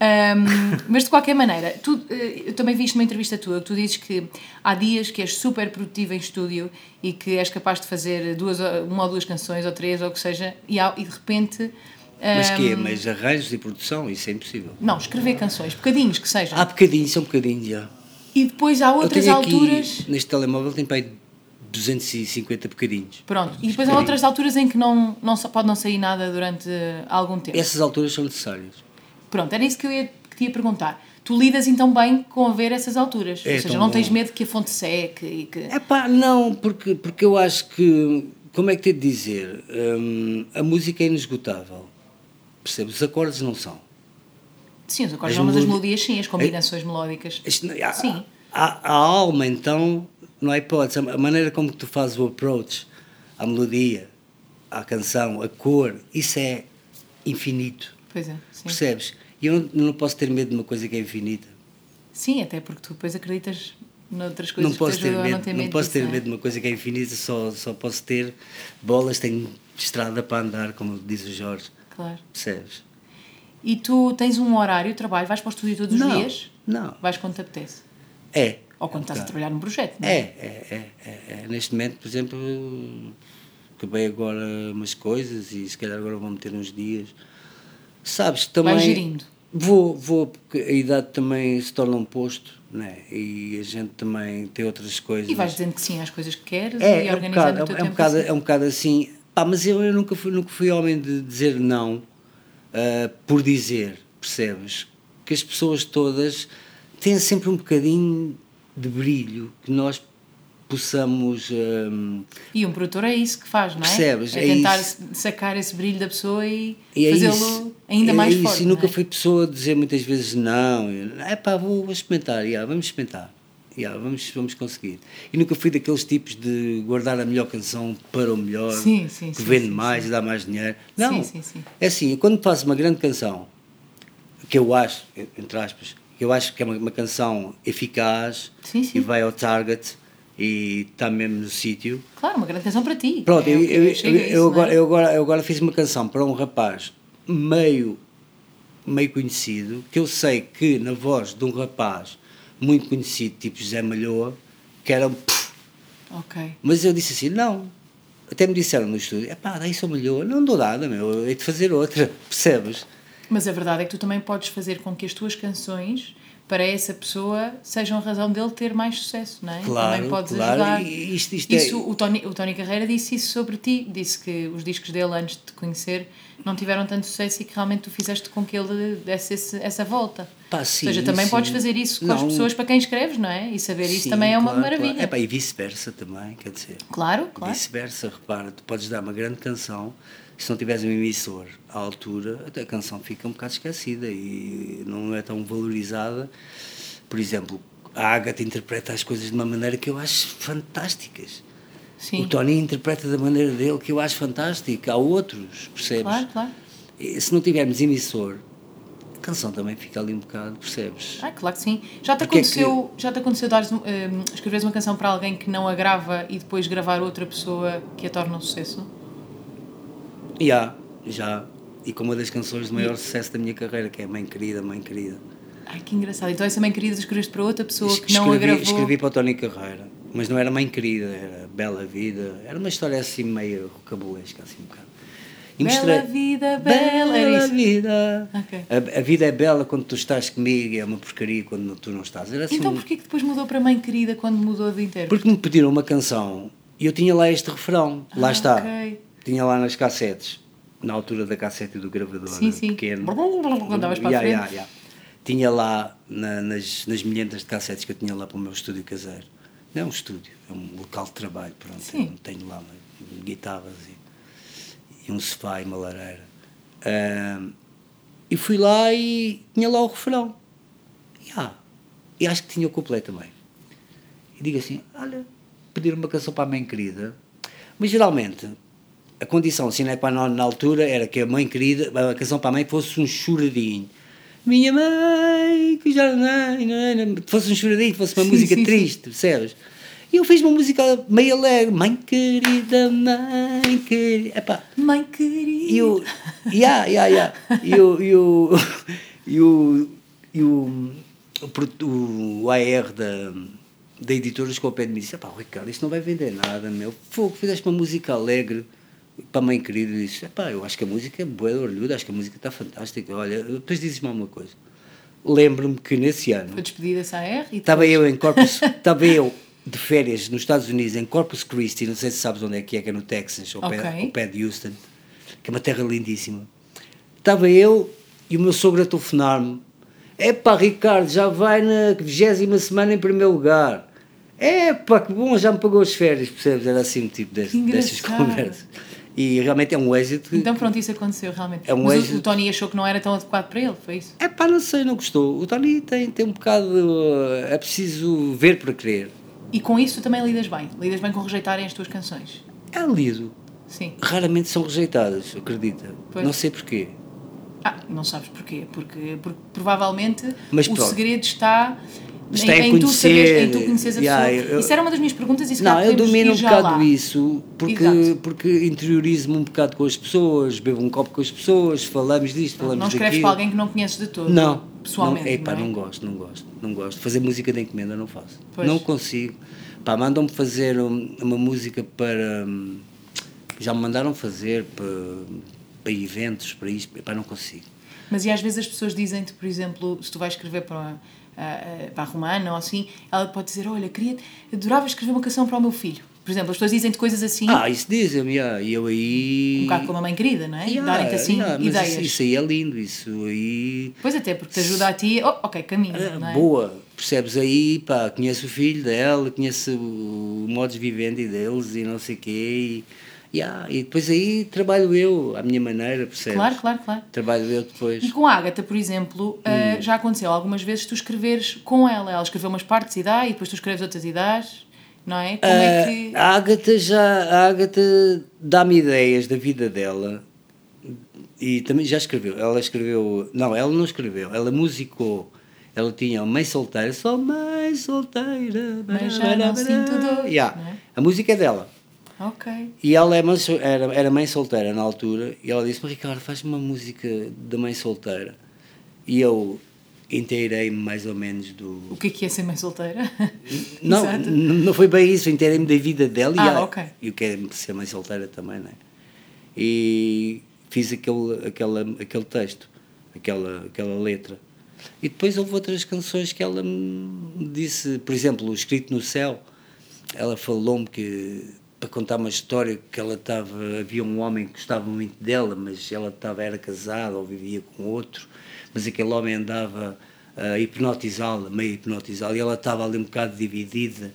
Ahm, mas de qualquer maneira, tu, eh, eu também vi isto numa entrevista tua, que tu dizes que há dias que és super produtiva em estúdio e que és capaz de fazer duas, uma ou duas canções ou três ou o que seja, e, há- e de repente. Mas ahm, quê? Mas arranjos e produção? Isso é impossível. Não, escrever canções, bocadinhos que sejam. Há bocadinho, são bocadinhos já. E depois há outras aqui, alturas. neste telemóvel, tem para aí 250 bocadinhos. Pronto, e depois há outras alturas em que não, não pode não sair nada durante algum tempo. Essas alturas são necessárias. Pronto, era isso que eu ia, que te ia perguntar. Tu lidas então bem com haver essas alturas? É Ou seja, não tens bom. medo que a fonte seque e que. É pá, não, porque, porque eu acho que. Como é que de dizer? Hum, a música é inesgotável. Percebes? Os acordes não são. Sim, os acordes As não, mas as melodi- melodias sim, as combinações melódicas. Isto há, Sim. Há alma, então, não há hipótese. A maneira como tu fazes o approach à melodia, à canção, a cor, isso é infinito. Pois é, sim. Percebes? E eu não, não posso ter medo de uma coisa que é infinita. Sim, até porque tu depois acreditas noutras coisas Não posso que te ter a medo, não ter não medo posso disso, ter é? medo de uma coisa que é infinita, só, só posso ter bolas, tenho estrada para andar, como diz o Jorge. Claro. Percebes? E tu tens um horário de trabalho, vais para o estúdio todos os Não, dias? não. Vais quando te apetece? É. Ou quando estás a trabalhar num projeto, não É, é? é, é, é, é. Neste momento, por exemplo, acabei agora umas coisas e se calhar agora vou meter uns dias. Sabes, também. Vais gerindo. Vou, vou, porque a idade também se torna um posto, né? E a gente também tem outras coisas. E vais dizendo que sim às coisas que queres É, e é um, organizando bocado, o teu é, um tempo. bocado, assim. é um bocado assim. Pá, mas eu, eu nunca, fui, nunca fui homem de dizer não ah, por dizer, percebes? Que as pessoas todas têm sempre um bocadinho de brilho que nós possamos. ah, E um produtor é isso que faz, não é? Percebes? É É tentar sacar esse brilho da pessoa e, e é fazê-lo ainda é mais isso, forte. E nunca é? fui pessoa a dizer muitas vezes não. É pá, vou, vou experimentar, yeah, vamos experimentar. Yeah, vamos, vamos conseguir. E nunca fui daqueles tipos de guardar a melhor canção para o melhor, Sim, sim, que sim, vende mais e dá mais dinheiro. Não, Sim, sim, sim. é assim, quando faço uma grande canção, que eu acho, entre aspas, que eu acho que é uma, uma canção eficaz e vai ao target e está mesmo no sítio, Claro, uma grande canção para ti. Pronto, É eu, eu, a eu, isso, não é? agora, eu, agora, eu agora fiz uma canção para um rapaz meio, meio conhecido, que eu sei que na voz de um rapaz muito conhecido, tipo José Malhoa, que era um. Ok. Mas eu disse assim: não. Até me disseram no estúdio: é pá, daí sou Malhoa, não dou nada, meu, eu hei de fazer outra, percebes? Mas a verdade é que tu também podes fazer com que as tuas canções para essa pessoa sejam razão dele ter mais sucesso, não é? Claro, também podes claro, ajudar. isto- isto é- isso, o, Tony, o Tony Carreira disse isso sobre ti, disse que os discos dele antes de te conhecer não tiveram tanto sucesso e que realmente tu fizeste com que ele desse esse- essa volta. Pá, Ou sim, seja, também sim. podes fazer isso com as Não. pessoas para quem escreves, não é? E saber isso Sim, também é uma claro, maravilha. Claro. É pá, e vice-versa também, quer dizer. Claro, claro. Vice-versa, repara, tu podes dar uma grande canção, se não tiveres um emissor à altura, a canção fica um bocado esquecida e não é tão valorizada. Por exemplo, a Agatha interpreta as coisas de uma maneira que eu acho fantásticas. Sim. O Tony interpreta da maneira dele que eu acho fantástica. Há outros, percebes? Claro, claro. E se não tivermos emissor, a canção também fica ali um bocado, percebes? Ah, claro que sim. Já te Porque é que- aconteceu, já te aconteceu dares, um, um, escreveres uma canção para alguém que não a grava e depois gravar outra pessoa que a torna um sucesso? Já, já. E com uma das canções de maior sucesso da minha carreira, que é Mãe Querida, Mãe Querida. Ai, que engraçado. Então essa mãe querida escreveste para outra pessoa que não a escrevi, gravou. escrevi para o Tony Carreira, mas não era Mãe Querida, era Bela Vida. Era uma história assim meio rocambolesca, assim um bocado. E Bela vida, bela. Bela vida. Ok. A, a vida é bela quando tu estás comigo e é uma porcaria quando tu não estás. Era assim Então um- porquê que depois mudou para mãe querida quando mudou de intérprete? Porque me pediram uma canção e eu tinha lá este refrão. Lá Ah, está. ok. Tinha lá nas cassetes. Na altura da cassete e do gravador. Sim, sim. Pequeno. Quando davas para a Yeah, yeah, yeah. Tinha lá na- nas, nas milhentas de cassetes que eu tinha lá para o meu estúdio caseiro. Não é um estúdio, é um local de trabalho. Pronto. Sim. Tenho lá uma- guitarras e, e um sofá e uma lareira. E fui lá e tinha lá o refrão. E, ah, e acho que tinha o completo também. E digo assim: olha, pedir uma canção para a mãe querida. Mas geralmente, a condição sine qua non na altura era que a mãe querida, a canção para a mãe fosse um choradinho. Minha mãe, que já não, não, não, fosse um choradinho, fosse uma Sim, música sim, triste, percebes? E eu fiz uma música meio alegre, mãe querida, mãe querida, epá, Mãe querida. e o. Yeah, yeah, yeah. E o. E o. E o. E o, o, o AR da, da editora chegou ao pé de mim e disse: Pá, Ricardo, isto não vai vender nada, meu. Fogo, fizeste uma música alegre para a mãe querida. Disse: Pá, eu acho que a música é boa, orlhuda, acho que a música está fantástica. Olha, depois dizes-me alguma coisa. Lembro-me que nesse ano. Foi despedida-se à R e Estava eu em Corpus, estava eu de férias nos Estados Unidos, em Corpus Christi, não sei se sabes onde é que é, que é no Texas, ao, pé, Ok. ao pé de Houston, que é uma terra lindíssima. Estava eu e o meu sogro a telefonar-me. Epá, Ricardo, já vai na vigésima semana em primeiro lugar. Epá, que bom, já me pagou as férias, percebes? Era assim o tipo dessas conversas. E realmente é um êxito. Então pronto, isso aconteceu realmente. É um Mas o- êxito. o, Tony achou que não era tão adequado para ele, foi isso? É pá, não sei, não gostou. O Tony tem, tem um bocado. É preciso ver para crer. E com isso também lidas bem. Lidas bem com rejeitarem as tuas canções. É lido. Sim. Raramente são rejeitadas, acredita. Pois. Não sei porquê. Ah, não sabes porquê. Porque, porque provavelmente Mas o pronto. segredo está, Está em, em em tu conhecer, em tu conheces a yeah, pessoa. eu- isso era uma das minhas perguntas e se Não, eu domino um bocado lá. isso porque, Exato. porque interiorizo-me um bocado com as pessoas, bebo um copo com as pessoas, falamos disto, falamos Não escreves daquilo. para alguém que não conheces de todo. Não, Pessoalmente. Não, epá, não, é? não gosto, não gosto, não gosto. Fazer música de encomenda não faço. Pois. Não consigo. Pá, mandam-me fazer um- uma música para. hum, Já me mandaram fazer para, para eventos, para isto, epá, não consigo. Mas e às vezes as pessoas dizem-te, por exemplo, se tu vais escrever para, para a Romana ou assim, ela pode dizer: Olha, queria, adorava escrever uma canção para o meu filho. Por exemplo, as pessoas dizem-te coisas assim, Ah, isso dizem-me, yeah, e eu aí. um bocado como a mãe querida, não é? Yeah, Darem-te assim yeah, ideias. Isso, isso aí é lindo, isso aí. Pois até, porque te ajuda a ti, oh, ok, caminho, não é? Boa, percebes aí, pá, conheço o filho dela, conheço o modus vivendi deles e não sei o quê, e, yeah, e depois aí trabalho eu, à minha maneira, percebes? Claro, claro, claro. Trabalho eu depois. E com a Agatha, por exemplo, Hum. uh, já aconteceu algumas vezes tu escreveres com ela. Ela escreveu umas partes e dá, e depois tu escreves outras dás, não é? Como é que. Ah, A Ágata já, a Ágata dá-me ideias da vida dela e também já escreveu. Ela escreveu, não, ela não escreveu, ela musicou. Ela tinha uma mãe solteira, só mãe solteira. Mas já não sinto dor, Yeah. não é? A música é dela. Ok. E ela é mãe era, era mãe solteira na altura e ela disse-me, Ricardo, faz uma música da mãe solteira. E eu inteirei-me mais ou menos do... O que é que é ser mãe solteira? Não, não foi bem isso, inteirei-me da vida dela Ah, e, ela, ok. e o que é ser mãe solteira também, não é? E fiz aquele, aquela, aquele texto, aquela, aquela letra. E depois houve outras canções que ela me disse, por exemplo, o Escrito no Céu, ela falou-me que para contar uma história que ela estava, havia um homem que gostava muito dela, mas ela estava, era casada ou vivia com outro, mas aquele homem andava a hipnotizá-la, meio hipnotizá-la, e ela estava ali um bocado dividida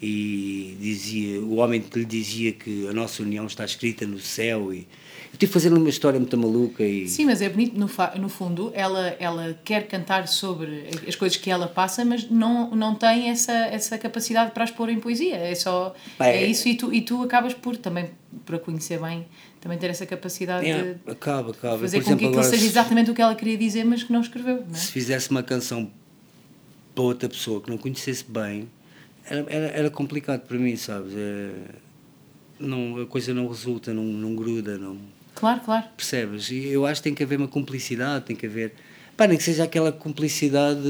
e dizia, o homem que lhe dizia que a nossa união está escrita no céu e eu tive fazendo uma história muito maluca e Sim, mas é bonito, no, no fundo, ela, ela quer cantar sobre as coisas que ela passa, mas não, não tem essa, essa capacidade para as pôr em poesia. É só. Bem, é isso, e tu, e tu acabas por também, por a conhecer bem, também ter essa capacidade É, de acaba, acaba. fazer Por com que exemplo, aquilo agora seja se- exatamente o que ela queria dizer, mas que não escreveu. Não é? se fizesse uma canção para outra pessoa que não conhecesse bem, era, era, era complicado para mim, sabes? É, não, a coisa não resulta, não, não gruda, não Claro, claro. percebes? E eu acho que tem que haver uma cumplicidade, tem que haver. Pá, nem que seja aquela cumplicidade,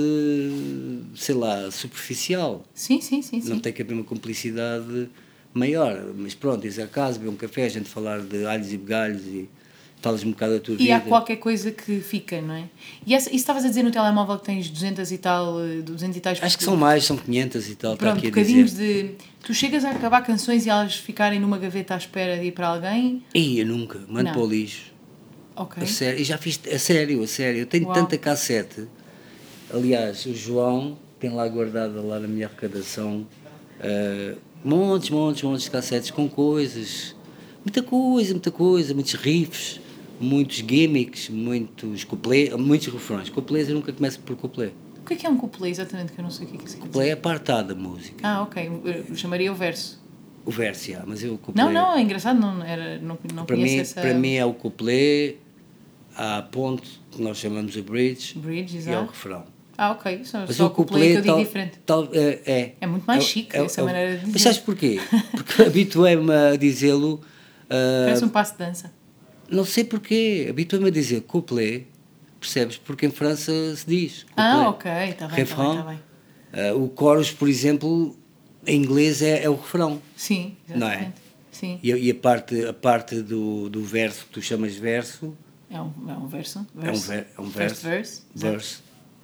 sei lá, superficial. Sim, sim, sim. sim. Não tem que haver uma cumplicidade maior. Mas pronto, ir a casa, beber um café, a gente falar de alhos e begalhos e falas um bocado da tua E vida. há qualquer coisa que fica, não é? E essa, isso estavas a dizer no telemóvel que tens 200 e tal, eh, 200 e tais Acho que são mais, são 500 e tal, está Pronto, bocadinhos dizer. de. Tu chegas a acabar canções e elas ficarem numa gaveta à espera de ir para alguém. Ih, eu nunca, mando Não. para o lixo. Ok. A sério, e já fiz, a sério, a sério. Eu tenho Uau. tanta cassete. Aliás, o João tem lá guardada lá na minha arrecadação eh, montes, montes, montes de cassetes com coisas. Muita coisa, muita coisa, muitos riffs, muitos gimmicks, muitos couplets, muitos refrões. Couplets eu nunca começo por couplet. O que é que é um couplet exatamente? Que eu não sei o que é que dizer. Couplet é a parte A da música. Ah, ok. Eu chamaria o verso. O verso, já, mas eu o couplet... Não, não, é engraçado, não, era, não, não para, mim, essa. para mim é o couplet, a ponte, que nós chamamos o bridge, Bridge, e é o refrão. Ah, ok. Só, Mas só o couplet digo tal- diferente. tal- é, é. É muito mais chique essa maneira de Mas dizer. sabes porquê? Porque habituei-me a dizê-lo. ah, Parece um passo de dança. Não sei porquê. Habituei-me a dizer couplet, percebes? Porque em França se diz. Ah, ok. Está bem, está bem, Refrão. está bem. Ah, o chorus, por exemplo, em inglês é, é o refrão. Sim, Não é? exatamente. Sim. E, a- e a parte, a parte do, do verso que tu chamas verso É um, é um verso. é um, verso. ver, é um verso. verse. Verse.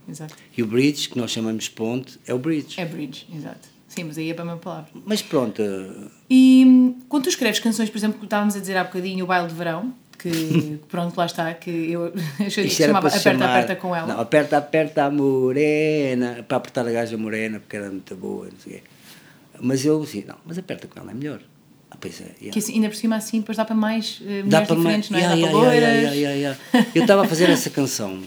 Exato. E o bridge, que nós chamamos ponte, é o bridge. É bridge, exato. Sim, mas aí é para a mesma palavra. Mas pronto, ah, E hum, quando tu escreves canções, por exemplo, que estávamos a dizer há bocadinho, o baile de verão, que pronto, lá está, que eu achei que chamava Aperta, chamar, Aperta com ela. Não, aperta, aperta a morena. Para apertar a gaja morena, porque era muito boa, não sei o quê. Mas eu assim, não, mas aperta com ela é melhor. Ah, pois é, yeah. Que assim, ainda por cima assim, depois dá para mais uh, Dá para diferentes, não é? Yeah, dá yeah, para yeah. Eu estava a fazer essa canção.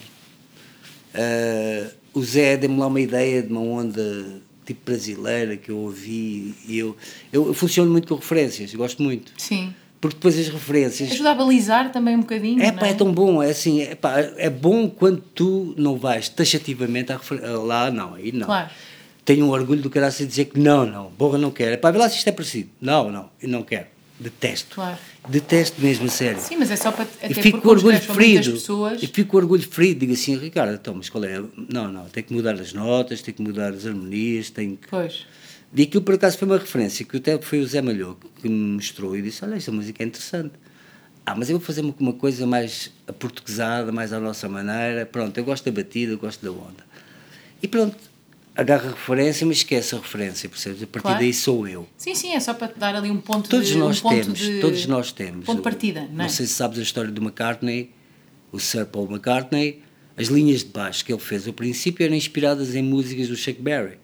Ah, o Zé deu-me lá uma ideia de uma onda tipo brasileira que eu ouvi e eu, eu, eu funciono muito com referências, eu gosto muito. Sim. Porque depois as referências. Ajuda a balizar também um bocadinho, É pá, é tão bom, é assim, é, pá, é bom quando tu não vais taxativamente à refer- lá, não, aí não. Claro. Tenho um orgulho do cara a dizer que não, não, borra não quero. É pá, vê lá se isto é parecido. Não, não, eu não quero. Detesto. Claro. Detesto mesmo, a sério. Sim, mas é só para. Até E fico com orgulho ferido. pessoas. E fico com orgulho ferido. Digo assim, Ricardo, então, mas qual é? Não, não, tem que mudar as notas, tem que mudar as harmonias, tem que. Pois. E aquilo por acaso foi uma referência que até foi o Zé Malhoco que me mostrou e disse: Olha, esta música é interessante. Ah, mas eu vou fazer uma, coisa mais aportuguesada, mais à nossa maneira. Pronto, eu gosto da batida, eu gosto da onda. E pronto, agarra a referência, mas esquece a referência, percebes? A partir Claro. daí sou eu. Sim, sim, é só para te dar ali um ponto Todos de. nós um ponto temos, de- todos nós temos. Ponto de partida, não é? sei se sabes a história do McCartney, o Sir Paul McCartney. As linhas de baixo que ele fez ao princípio eram inspiradas em músicas do Chuck Berry.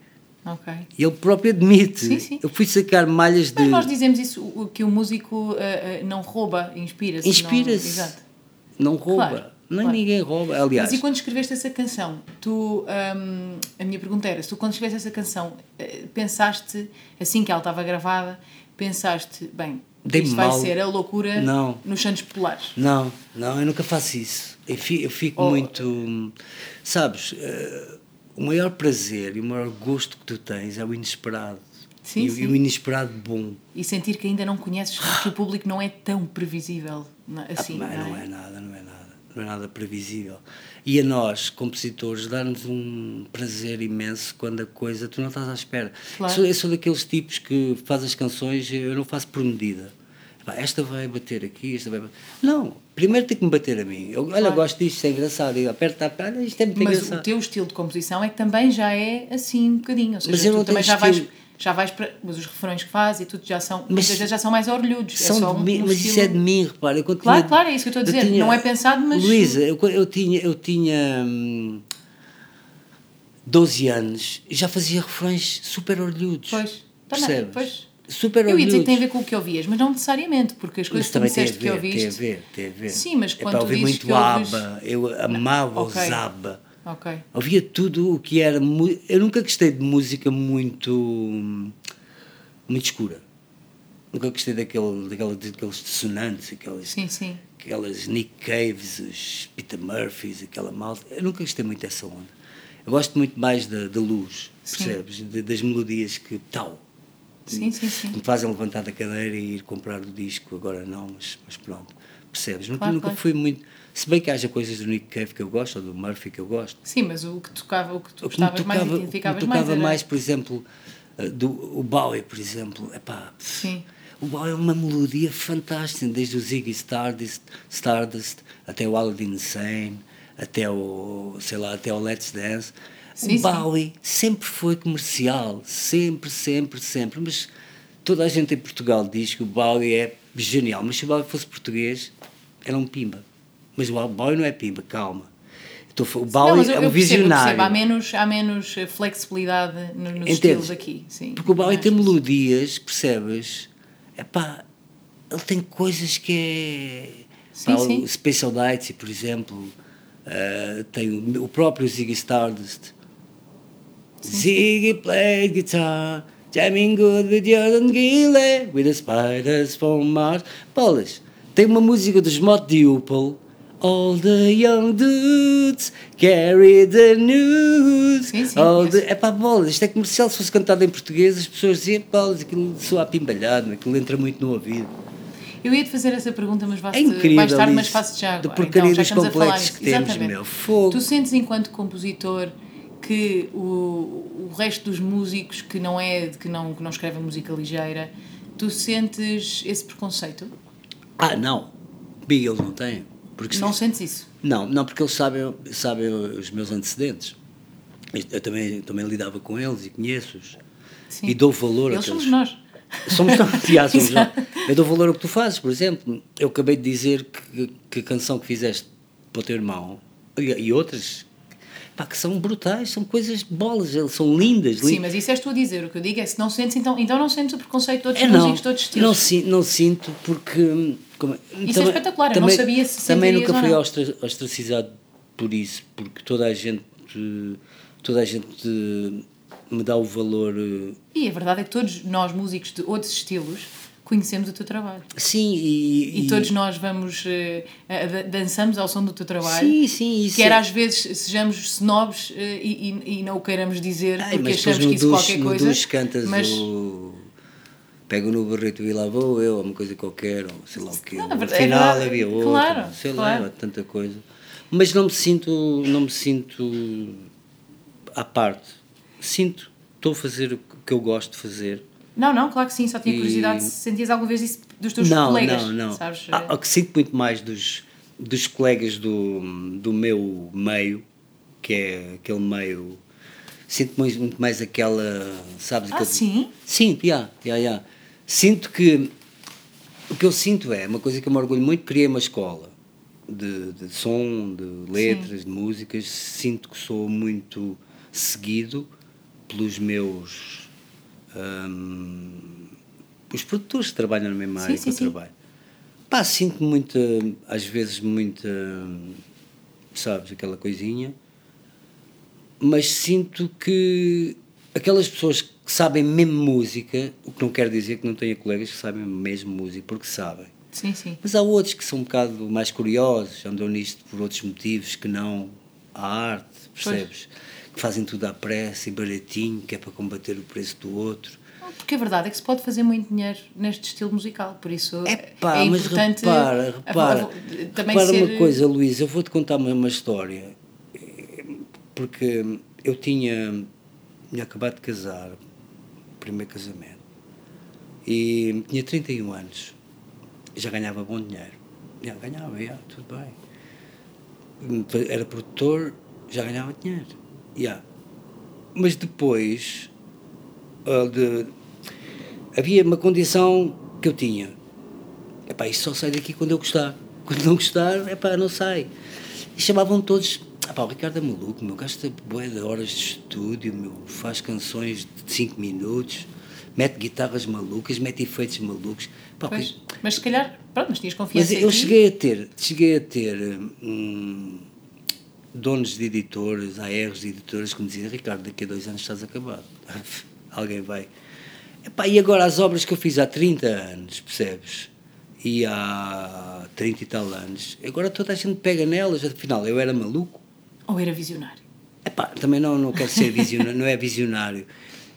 Ok. E ele próprio admite. Sim, sim. Eu fui sacar malhas de. Mas nós dizemos isso, o- que o músico eh, não rouba, inspira-se. não- Inspira-se. Exato. Não rouba. Claro, Nem claro. ninguém rouba. Aliás, Mas e quando escreveste essa canção, tu, hum, a minha pergunta era, se tu quando escreveste essa canção, eh, pensaste, assim que ela estava gravada, pensaste, bem, Dei-me isto vai mal. ser a loucura Não. nos Santos Populares. não, não, eu nunca faço isso. Eu fico, eu fico Oh. muito. Sabes, eh, o maior prazer e o maior gosto que tu tens é o inesperado. Sim, e, sim. e o inesperado bom. E sentir que ainda não conheces, que o público não é tão previsível não- assim, Mas não, não é? é nada, não é nada. Não é nada previsível. E a nós, compositores, dá-nos um prazer imenso quando a coisa tu não estás à espera. Claro. Eu, sou, eu sou daqueles tipos que faz as canções, eu não faço por medida. Esta vai bater aqui, esta vai bater. Não, primeiro tem que me bater a mim. Eu, olha, Claro. gosto disto, isto é engraçado. Eu aperto, aperto, isto é muito Mas engraçado. o teu estilo de composição é que também já é assim um bocadinho. Ou seja, Mas eu tu não também tenho já vais, estilo- já vais para. Mas os refrões que fazes e tudo já são. Mas muitas vezes já são mais orlhudos. São é só um, um mas estilo... isso é de mim, repara. Eu, Claro, tinha- claro, é isso que eu estou a dizer. Não é pensado, mas- Luísa, eu, eu tinha, eu tinha hum, 12 anos e já fazia refrões super orlhudos. Pois, também, Percebes? pois. Super Eu ia dizer que tem a ver com o que ouvias, mas não necessariamente, porque as coisas que tu disseste que ver, ouviste. tem a ver, tem a ver. Sim, mas é quando para tu dizes muito que ouves- ABBA, eu amava Ok. os ABBA. Ok. Ouvia tudo o que era. Eu nunca gostei de música muito. muito escura. Nunca gostei daquele, daquela, daqueles dissonantes, aquelas, Sim, sim. aquelas Nick Caves, os Peter Murphys, aquela malta. Eu nunca gostei muito dessa onda. Eu gosto muito mais da, da luz, percebes? De- das melodias que tal. Sim, sim, sim. Me fazem levantar da cadeira e ir comprar o disco, agora não, mas, mas pronto. percebes? Nunca, Claro, nunca claro. fui muito. Se bem que haja coisas do Nick Cave que eu gosto, ou do Murphy que eu gosto. Sim, mas o que tocava, o que tu gostavas mais e tocava, o que identificavas tocava mais era... mais, por exemplo, eh, do, o Bowie, por exemplo, epá, Sim. o Bowie é uma melodia fantástica, desde o Ziggy Stardust, Stardust até o Aladdin Sane, até o, sei lá, até o Let's Dance. Sim, o Bowie sempre foi comercial, sempre, sempre, sempre, mas toda a gente em Portugal diz que o Bowie é genial, mas se o Bowie fosse português, era um pimba. Mas o Bowie não é pimba, calma. Então, o Bowie Não, eu, é um eu percebo, visionário. percebo. Há menos, há menos eh, flexibilidade no- nos Entendes? estilos aqui. Sim. Porque o Bowie tem melodias, percebes? Epá, ele tem coisas que é. Sim, pá, sim. O Special Nights, por exemplo, eh, tem o, o próprio Ziggy Stardust. Ziggy played guitar, jamming good with Jordan Gille, with the spiders from Mars. Bolas, tem uma música dos Mott Dupel. All the young dudes carry the news. Sim, sim, All conheço. the, é pá, bolas, isto é comercial. Se fosse cantado em português, as pessoas diziam, bolas, aquilo soa apimbalhado, aquilo entra muito no ouvido. Eu ia te fazer essa pergunta, mas vais É incrível mais tarde, isso, mas faço já agora. porcaria então, já dos estamos a falar complexos que temos, Exatamente. meu, fogo. Tu sentes, enquanto compositor, que o, o resto dos músicos que não é que não, que não escrevem música ligeira, tu sentes esse preconceito? Ah, não. Big, eles não têm. Porque Não sentes isso? Não, não, porque eles sabem, sabem os meus antecedentes. Eu também, também lidava com eles e conheço-os. E dou valor Eles àqueles... somos nós. Somos nós, aliás, somos nós. Eu dou valor ao que tu fazes, por exemplo. Eu acabei de dizer que, que a canção que fizeste para o teu irmão e, e outras, pá, que são brutais, são coisas bolas, são lindas. Sim, mas isso és tu a dizer. O que eu digo é se não sentes, então, então não sentes o preconceito de outros É, não, músicos de outros estilos. não, não sinto porque. como- Isso é espetacular, eu não sabia se Também nunca fui ostracizado por isso, porque toda a gente. Toda a gente eh, me dá o valor. eh, E a verdade é que todos nós, músicos de outros estilos, conhecemos o teu trabalho. Sim, e. E, todos nós vamos, a- dançamos ao som do teu trabalho. Sim, sim, isso Quer é- às vezes sejamos snobs eh, e, e- e não o queiramos dizer Ai, porque achamos que isso duche, qualquer coisa. duche cantas mas o. Pego no barreto e lá vou eu, ou uma coisa qualquer, ou sei lá o quê. Não, No verdade- é final verdade, havia outra, claro, sei claro. lá, tanta coisa. Mas não me sinto, não me sinto à parte. Sinto, estou a fazer o que eu gosto de fazer. Não, não, claro que sim, só tinha E- curiosidade se sentias alguma vez isso dos teus não, colegas. não, não. Sabes? Ah, o que sinto muito mais dos, dos colegas do, do meu meio, que é aquele meio. Sinto muito, muito mais aquela. Sabes? Ah, aquele- sim? Sim, já, já, já. Sinto que. O que eu sinto é uma coisa que eu me orgulho muito: criei uma escola de, de som, de letras, de músicas. Sinto que sou muito seguido pelos meus. Hum, os produtores que trabalham na mesma Sim, área sim, que eu sim. trabalho. Pá, sinto muita, às vezes, muita, sabes, aquela coisinha, mas sinto que aquelas pessoas que sabem mesmo música, o que não quer dizer que não tenha colegas que sabem mesmo música, porque sabem. Sim, sim. Mas há outros que são um bocado mais curiosos, andam nisto por outros motivos que não a arte, percebes? Que fazem tudo à pressa e baratinho, que é para combater o preço do outro. Porque a verdade é que se pode fazer muito dinheiro neste estilo musical, por isso É pá, é mas importante repara, a- repara, a- também repara ser... uma coisa, Luís, eu vou-te contar uma, uma história, porque eu tinha, tinha acabado de casar, primeiro casamento, e tinha 31 anos, já ganhava bom dinheiro, já ganhava, já, tudo bem, era produtor, já ganhava dinheiro, já. mas depois ah, de, havia uma condição que eu tinha. Epá, isto só sai daqui quando eu gostar. Quando não gostar, epá, não sai. E chamavam todos. Epá, o Ricardo é maluco, meu, gasta bué de horas de estúdio, meu, faz canções de 5 minutos, mete guitarras malucas, mete efeitos malucos. Pois, mas se calhar, pronto, mas tinhas Mas confiança eu aqui. cheguei a ter, cheguei a ter hum, donos de editoras, ARs de editoras que me diziam, Ricardo, daqui a dois anos estás acabado. Alguém vai. Epá, e agora as obras que eu fiz há 30 anos, percebes? E há 30 e tal anos, agora toda a gente pega nelas, afinal eu era maluco. Ou era visionário. Epá, também não, não quero ser visionário, não é visionário.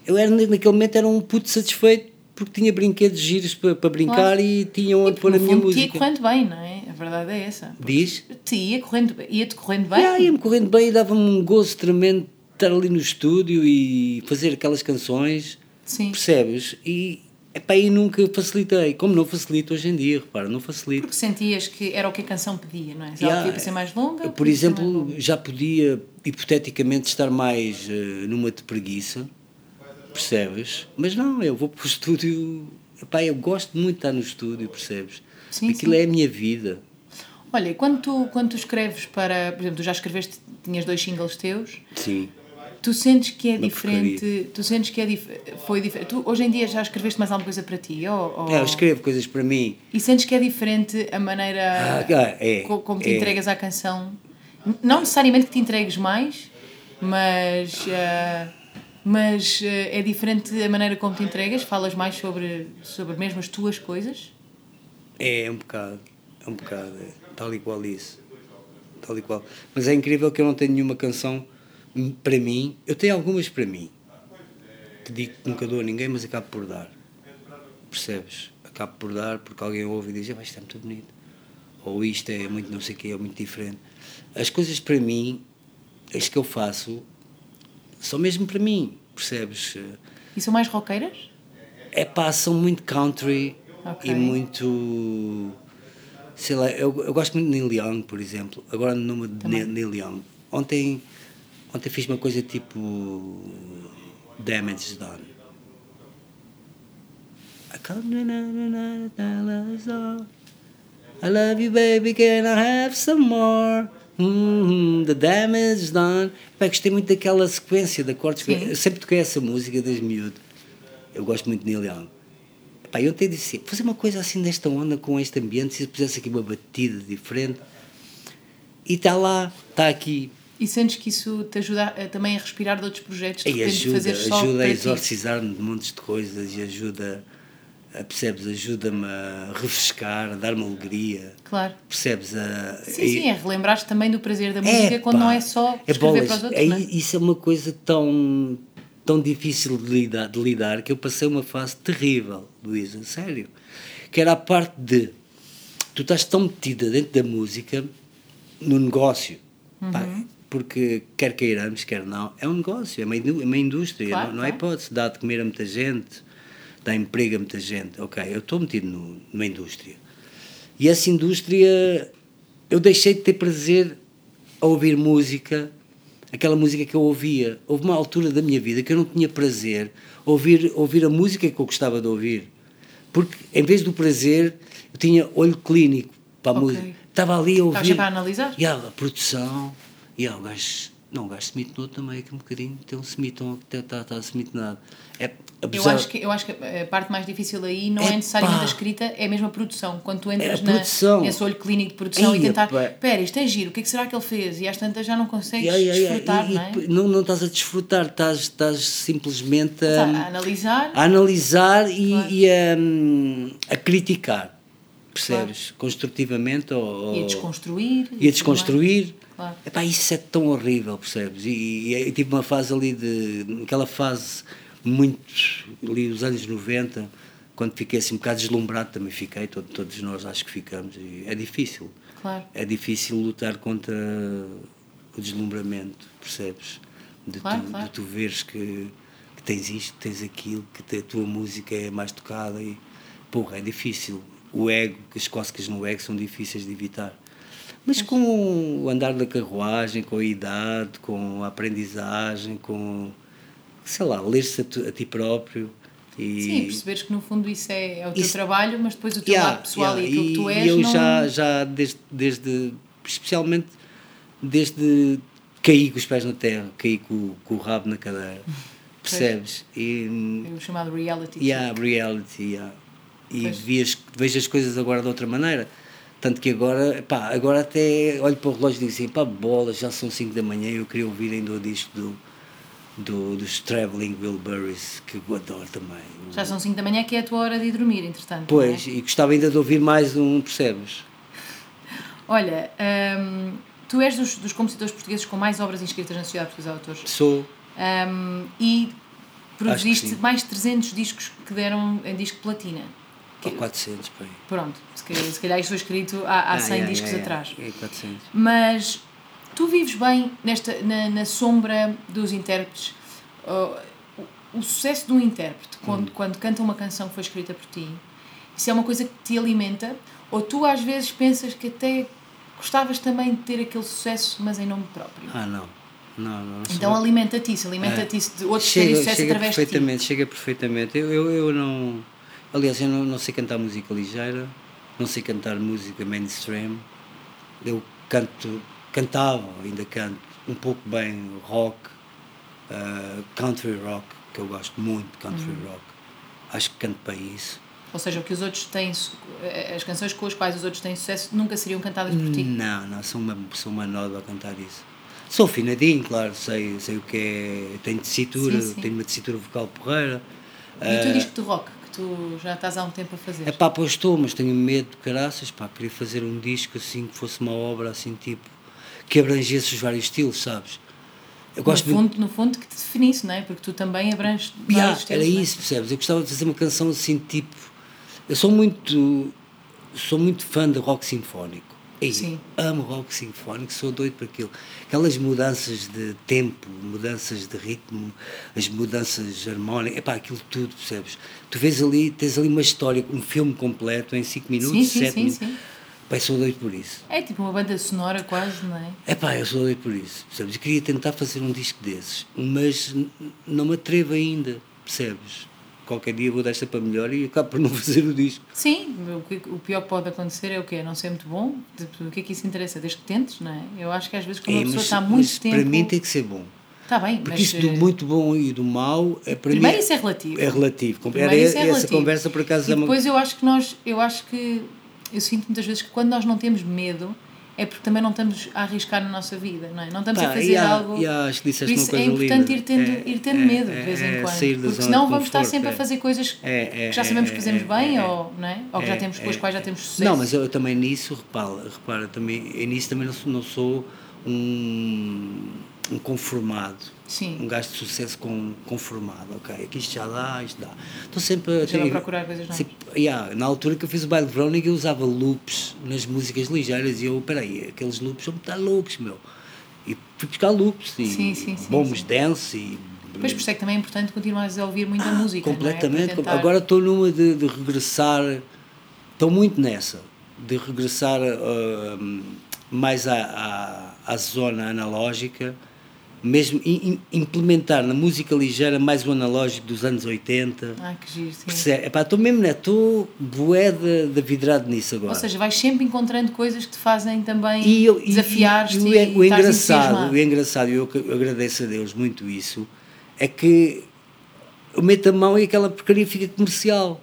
Eu era, naquele momento era um puto satisfeito porque tinha brinquedos giros para, para brincar Claro. e tinha E onde pôr a minha fundo, música. correndo bem, não é? Verdade é essa. Diz? Te ia correndo, ia-te correndo bem? Yeah, ia-me correndo bem e dava-me um gozo tremendo estar ali no estúdio e fazer aquelas canções. Sim. Percebes? E, epá, e nunca facilitei. Como não facilito hoje em dia, repara, não facilito. Porque sentias que era o que a canção pedia, não é? Se Yeah, ela podia ser mais longa. Por exemplo, longa. já podia, hipoteticamente, estar mais eh, numa de preguiça, percebes? Mas não, eu vou para o estúdio. Epá, eu gosto muito de estar no estúdio, percebes? Sim, Aquilo sim. é a minha vida. Olha, e quando tu, quando tu escreves para. Por exemplo, tu já escreveste, tinhas dois singles teus. Sim. Tu sentes que é Uma diferente. Tu sentes que é dif, foi diferente. Tu hoje em dia já escreveste mais alguma coisa para ti? Ou, ou- É, eu escrevo coisas para mim. E sentes que é diferente a maneira Ah, é, co- como te é. entregas à canção? Não necessariamente que te entregues mais, mas, ah, mas ah, é diferente a maneira como te entregas? Falas mais sobre, sobre mesmo as tuas coisas? É, é um bocado. É um bocado. É, tal e qual isso. Tal e qual. Mas é incrível que eu não tenho nenhuma canção para mim. Eu tenho algumas para mim. Que digo que nunca dou a ninguém, mas acabo por dar. Percebes? Acabo por dar porque alguém ouve e diz: "Ah, isto é muito bonito. Ou isto é muito não sei o quê, é muito diferente. As coisas para mim, as que eu faço, são mesmo para mim. Percebes? E são mais roqueiras? É pá, são muito country Ok. e muito. Sei lá, eu, eu gosto muito de Neil Young, por exemplo. Agora no nome de Também. Neil Young. Ontem, ontem fiz uma coisa tipo. Damage Done. I come to na- I love you, baby, can I have some more? Mhm, the damage done. Pá, gostei muito daquela sequência de acordes. Eu sempre toquei essa música desde miúdo. Eu gosto muito de Neil Young. Pá, eu até disse, fazer uma coisa assim desta onda, com este ambiente, se pusesse aqui uma batida diferente. E está lá, está aqui. E sentes que isso te ajuda a- também a respirar de outros projetos, de E ajuda, fazer só ajuda a exorcizar-me de montes de coisas e ajuda, a- percebes, ajuda-me a refrescar, a dar-me alegria. Claro. Percebes? A, Sim, sim, é relembrar-te também do prazer da música É, quando pá, não é só é bolas, para os outros, é, não é? Isso é uma coisa tão, tão difícil de lidar, de lidar que eu passei uma fase terrível, Luísa, sério. Que era a parte de tu estás tão metida dentro da música no negócio. pá, Uhum. porque quer queiramos, quer não, é um negócio, é uma, é uma indústria, Claro, não, não há claro. hipótese, dá de comer a muita gente, dá emprego a muita gente. Ok, eu estou metido no- numa indústria. E essa indústria, eu deixei de ter prazer a ouvir música, aquela música que eu ouvia. Houve uma altura da minha vida que eu não tinha prazer a ouvir, ouvir a música que eu gostava de ouvir. Porque em vez do prazer, eu tinha olho clínico para a Ok. música. Estava ali a ouvir. Sempre a analisar? E a produção, e ah, o gajo. Não, o gajo semitou também aqui um bocadinho, tem um semitão que está tá, tá semitonado. É, Eu apesar- acho, que, eu acho que a parte mais difícil aí não é, Epá! necessariamente a escrita, é mesmo a produção. Quando tu entras É na, nesse olho clínico de produção e Ei, tentar, epá. espera, isto é giro, o que é que será que ele fez? E às tantas já não consegues E desfrutar, e- não é? e não, não estás a desfrutar, estás, estás simplesmente a, a analisar, a analisar e, Claro. e a, a criticar, percebes? Construtivamente ou, e a desconstruir. e a desconstruir. Claro. Epá, isso é tão horrível, percebes? E, e, e tive uma fase ali de. aquela fase muito. ali dos anos 90, quando fiquei assim um bocado deslumbrado, também fiquei, todo- todos nós acho que ficamos. E é difícil. Claro. É difícil lutar contra o deslumbramento, percebes? De, Claro, tu, claro. de tu veres que, que tens isto, que tens aquilo, que te- a tua música é mais tocada e. Porra, é difícil. O ego, que as cócegas no ego são difíceis de evitar. Mas com o andar da carruagem, com a idade, com a aprendizagem, com. Sei lá, ler-se a, a ti próprio. E, Sim, perceberes que no fundo isso é, é o teu Isso- trabalho, mas depois o teu Yeah, lado pessoal yeah, e aquilo que tu és. E eu não... já, já desde, desde, especialmente desde caí com os pés na terra, caí com, com o rabo na cadeira, percebes? E, É o chamado reality. yeah, reality, yeah. e Pois. vi as- vejo as coisas agora de outra maneira. Tanto que agora, pá, agora até olho para o relógio e digo assim, pá, bola, já são 5 da manhã e eu queria ouvir ainda o disco do, do, dos Traveling Wilburys, que eu adoro também. Já são 5 da manhã que é a tua hora de ir dormir, entretanto. não Pois, é? e gostava ainda de ouvir mais um, percebes? Olha, hum, tu és dos, dos compositores portugueses com mais obras inscritas na Sociedade Portuguesa de Autores. Sou. Hum, e produziste mais de 300 discos que deram em disco de platina. que- Ou 400, por aí. Pronto, se calhar, se calhar isto foi escrito há, há Ah, 100 é, discos é, é. atrás. É 400. Mas tu vives bem nesta, na, na sombra dos intérpretes. Uh, o, o sucesso de um intérprete, quando, quando canta uma canção que foi escrita por ti, isso é uma coisa que te alimenta? Ou tu às vezes pensas que até gostavas também de ter aquele sucesso, mas em nome próprio? Ah, não. Não, não. Então alimenta-te isso, alimenta-te isso de outros terem chega, sucesso chega através de ti. perfeitamente, chega perfeitamente. Eu, eu, eu não. Aliás, eu não, não sei cantar música ligeira, não sei cantar música mainstream. Eu canto, cantava, ainda canto, um pouco bem rock, ah, country rock, que eu gosto muito de country Uhum. rock. Acho que canto bem isso. Ou seja, o que os outros têm, as canções com as quais os outros têm sucesso nunca seriam cantadas por ti. Não, não, sou uma, sou uma nódoa a cantar isso. Sou afinadinho, claro, sei, sei o que é. Tenho tessitura, Sim, sim. tenho uma tessitura vocal porreira. E o teu disco de rock, que tu já estás há um tempo a fazer? É pá, pois estou, mas tenho medo de caraças, pá, queria fazer um disco assim, que fosse uma obra assim, tipo, que abrangesse os vários estilos, sabes? Eu gosto no, fundo, no fundo que te definisse, não é? Porque tu também abranges Yeah, vários estilos, era é? isso, percebes? Eu gostava de fazer uma canção assim, tipo. Eu sou muito. Sou muito fã de rock sinfónico. Ei, Sim. amo rock sinfónico, sou doido para aquilo. Aquelas mudanças de tempo, mudanças de ritmo, as mudanças harmónicas, epá, aquilo tudo, percebes? Tu vês ali, tens ali uma história, um filme completo em 5 minutos, Sim, sim, 7 sim, minutos. sim. Pá, eu sou doido por isso. É tipo uma banda sonora quase, não é? É pá, eu sou doido por isso, percebes? Eu queria tentar fazer um disco desses, mas não me atrevo ainda, percebes? Qualquer dia vou desta para melhor e acabo por não fazer o disco. Sim, o, pior que pode acontecer é o quê? Não ser muito bom? O que é que isso interessa? Desde que tentes, não é? Eu acho que às vezes quando É, uma pessoa mas, está muito mas tempo... para mim tem que ser bom. Está bem, Porque mas... isso do eh, muito bom e do mau, é para Primeiro mim. isso é relativo. É relativo. Era Primeiro isso é essa relativo. conversa por acaso E é uma. depois eu acho que nós, eu acho que, eu sinto muitas vezes que quando nós não temos medo, é porque também não estamos a arriscar na nossa vida, não é? Não estamos Pá, a fazer há- algo. e há- acho que disseste Por uma isso coisa é importante ir tendo, É- ir tendo é- medo de vez é em quando. sair porque senão vamos estar sempre é. a fazer coisas É, é, que já é, sabemos que é, fazemos é, bem é, ou, não é? ou que já É, temos, com as é, quais já é. temos sucesso. Não, mas eu também nisso, repara, repara também, eu nisso também não sou, não sou um, um conformado. Sim. Um gajo de sucesso com, conformado, ok? Aqui isto já dá, isto dá. Estou sempre a. Sempre a ter- procurar coisas novas. sempre- yeah, na altura que eu fiz o baile de Verónica, eu usava loops nas músicas ligeiras e eu, peraí, aqueles loops são muito loucos, meu. E fui buscar loops e Sim, sim, sim, bombos dance e. Depois por isso é que também é importante continuares a ouvir muita música. não é? Completamente. tentar- Agora estou numa de, de regressar, estou muito nessa, de regressar ah, mais à, à, à zona analógica, mesmo i- im- implementar na música ligeira mais o analógico dos anos 80. Ah, que giro, sim. Percebe? Epá, estou mesmo, né? Estou bué de, de vidrado nisso agora. Ou seja, vais sempre encontrando coisas que te fazem também E eu- e- desafiar-te e, e, o, estares engraçado, o engraçado, e eu eu agradeço a Deus muito isso, é que eu meto a mão e aquela porcaria fica comercial.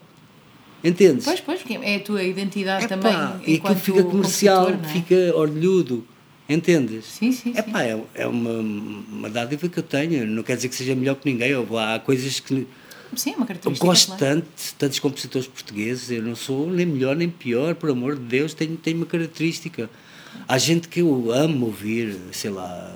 Entendes? Pois, pois, porque é a tua identidade Epá, também. e aquilo fica comercial, é? fica orlhudo. Entendes? Sim, sim, sim. Epá, é, é uma, uma dádiva que eu tenho. Não quer dizer que seja melhor que ninguém. Eu, há coisas que Sim, é uma eu característica. gosto claro. tanto, tantos compositores portugueses. Eu não sou nem melhor nem pior, por amor de Deus. Tenho, tenho uma característica. Há gente que eu amo ouvir, sei lá.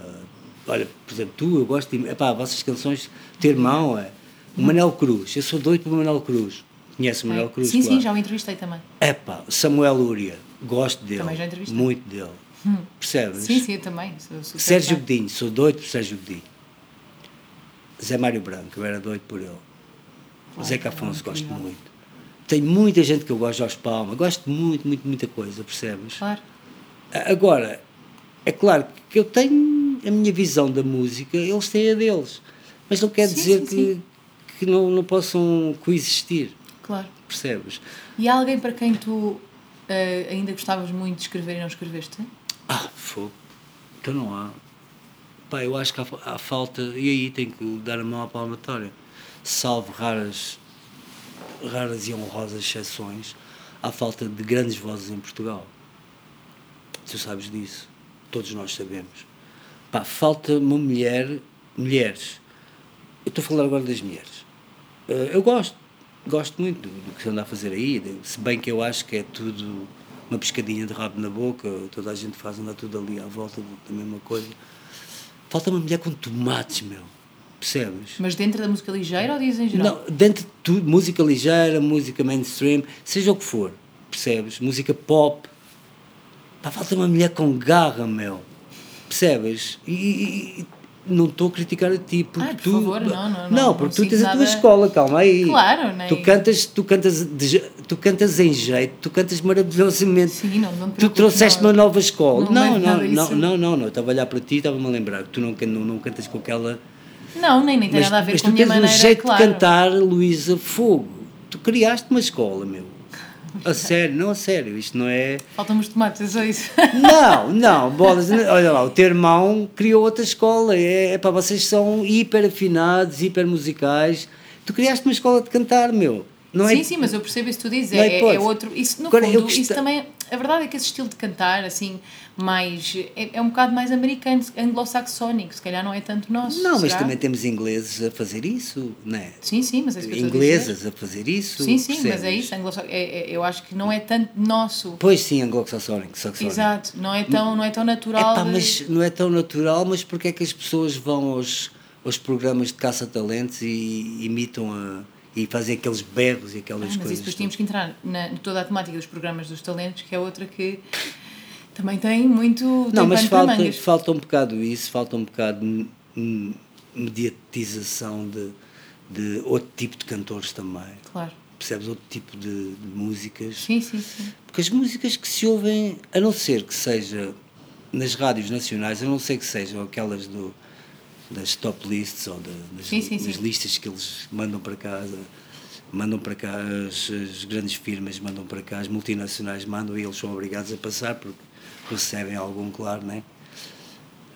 Olha, por exemplo, tu, eu gosto de. Epá, vossas canções, teu irmão, é. O Manel Cruz. Eu sou doido pelo Manel Cruz. Conhece o Manel É. Cruz? Sim, claro. sim, já o entrevistei também. Epá, Samuel Lúria, gosto dele. Também já entrevistei. Muito dele. Percebes? Sim, sim, eu também. Sou Sérgio fã. Godinho, sou doido por Sérgio Godinho. Zé Mário Branco, eu era doido por ele. Zeca Afonso, gosto incrível. muito. Tem muita gente que eu gosto, Jorge Palma, gosto muito, muito, muita coisa, percebes? Claro. Agora, é claro que eu tenho a minha visão da música, eles têm a deles. Mas não quer Sim, dizer sim, que, sim. que não, não possam coexistir, Claro. percebes? E há alguém para quem tu eh, ainda gostavas muito de escrever e não escreveste? Ah, fogo. Então não há. Pá, eu acho que há, há falta, e aí tenho que dar a mão à palmatória, salvo raras, raras e honrosas exceções, há falta de grandes vozes em Portugal. Tu sabes disso, todos nós sabemos. Pá, falta uma mulher, mulheres. Eu estou a falar agora das mulheres. Eh, eu gosto, gosto muito do, do que se anda a fazer aí, se bem que eu acho que é tudo uma pescadinha de rabo na boca, toda a gente faz andar tudo ali à volta da mesma coisa. Falta uma mulher com tomates, meu. Percebes? Mas dentro da música ligeira ou dizes em geral? Não, dentro de tudo, música ligeira, música mainstream, seja o que for, percebes? Música pop. Pá, falta uma mulher com garra, meu. Percebes? E, e- não estou a criticar a ti, porque Ah, por tu. favor, não, não, não, Não, porque tu tens sinto a tua nada- escola, calma aí. Claro, nem- Tu cantas, tu cantas, de tu cantas em jeito, tu cantas maravilhosamente. Sim, não, não Tu trouxeste uma nova escola. Não Não, levo não, não, não, não, estava a olhar para ti e estava-me a lembrar que tu não, não, não cantas com aquela. Não, nem, nem tem Mas, nada a ver mas com a tu minha tens maneira, um jeito claro. de cantar, Luísa Fogo. Tu criaste uma escola, meu. A sério, não a sério, isto não é. Faltam-me os tomates, é só isso. Não, não, bolas, olha lá, o teu irmão criou outra escola, é, é para vocês são hiper afinados, hiper musicais. Tu criaste uma escola de cantar, meu. Não sim, é, sim, mas eu percebo isso que tu dizes. É É, é, outro. Isso, no Agora, fundo, gosta- isso também. A verdade é que esse estilo de cantar, assim, mais. É, é um bocado mais americano, anglo-saxónico. Se calhar não é tanto nosso. Não, mas será? também temos ingleses a fazer isso, não é? Sim, sim, mas é isso que a. Inglesas a fazer isso. Sim, sim, mas é percebes? isso. anglo é, é- eu acho que não é tanto nosso. Pois sim, anglo-saxónico. saxónico. Exato. Não é tão, não é tão natural. Epá, de- mas não é tão natural, mas porque é que as pessoas vão aos, aos programas de caça-talentos e imitam a, e fazem aqueles berros e aquelas Ah, mas coisas? depois tínhamos que entrar na, toda a temática dos programas dos talentos, que é outra que também tem muito. Não, tem mas falta, falta um bocado isso, falta um bocado de mediatização de, de outro tipo de cantores também. Claro. Percebes? Outro tipo de, de músicas. Sim, sim, sim. Porque as músicas que se ouvem, a não ser que seja nas rádios nacionais, a não ser que sejam aquelas do, das top lists ou da- das, Sim, sim, das sim. listas que eles mandam para casa, mandam para cá as, as grandes firmas, mandam para cá, as multinacionais mandam e eles são obrigados a passar porque recebem algum, claro, né?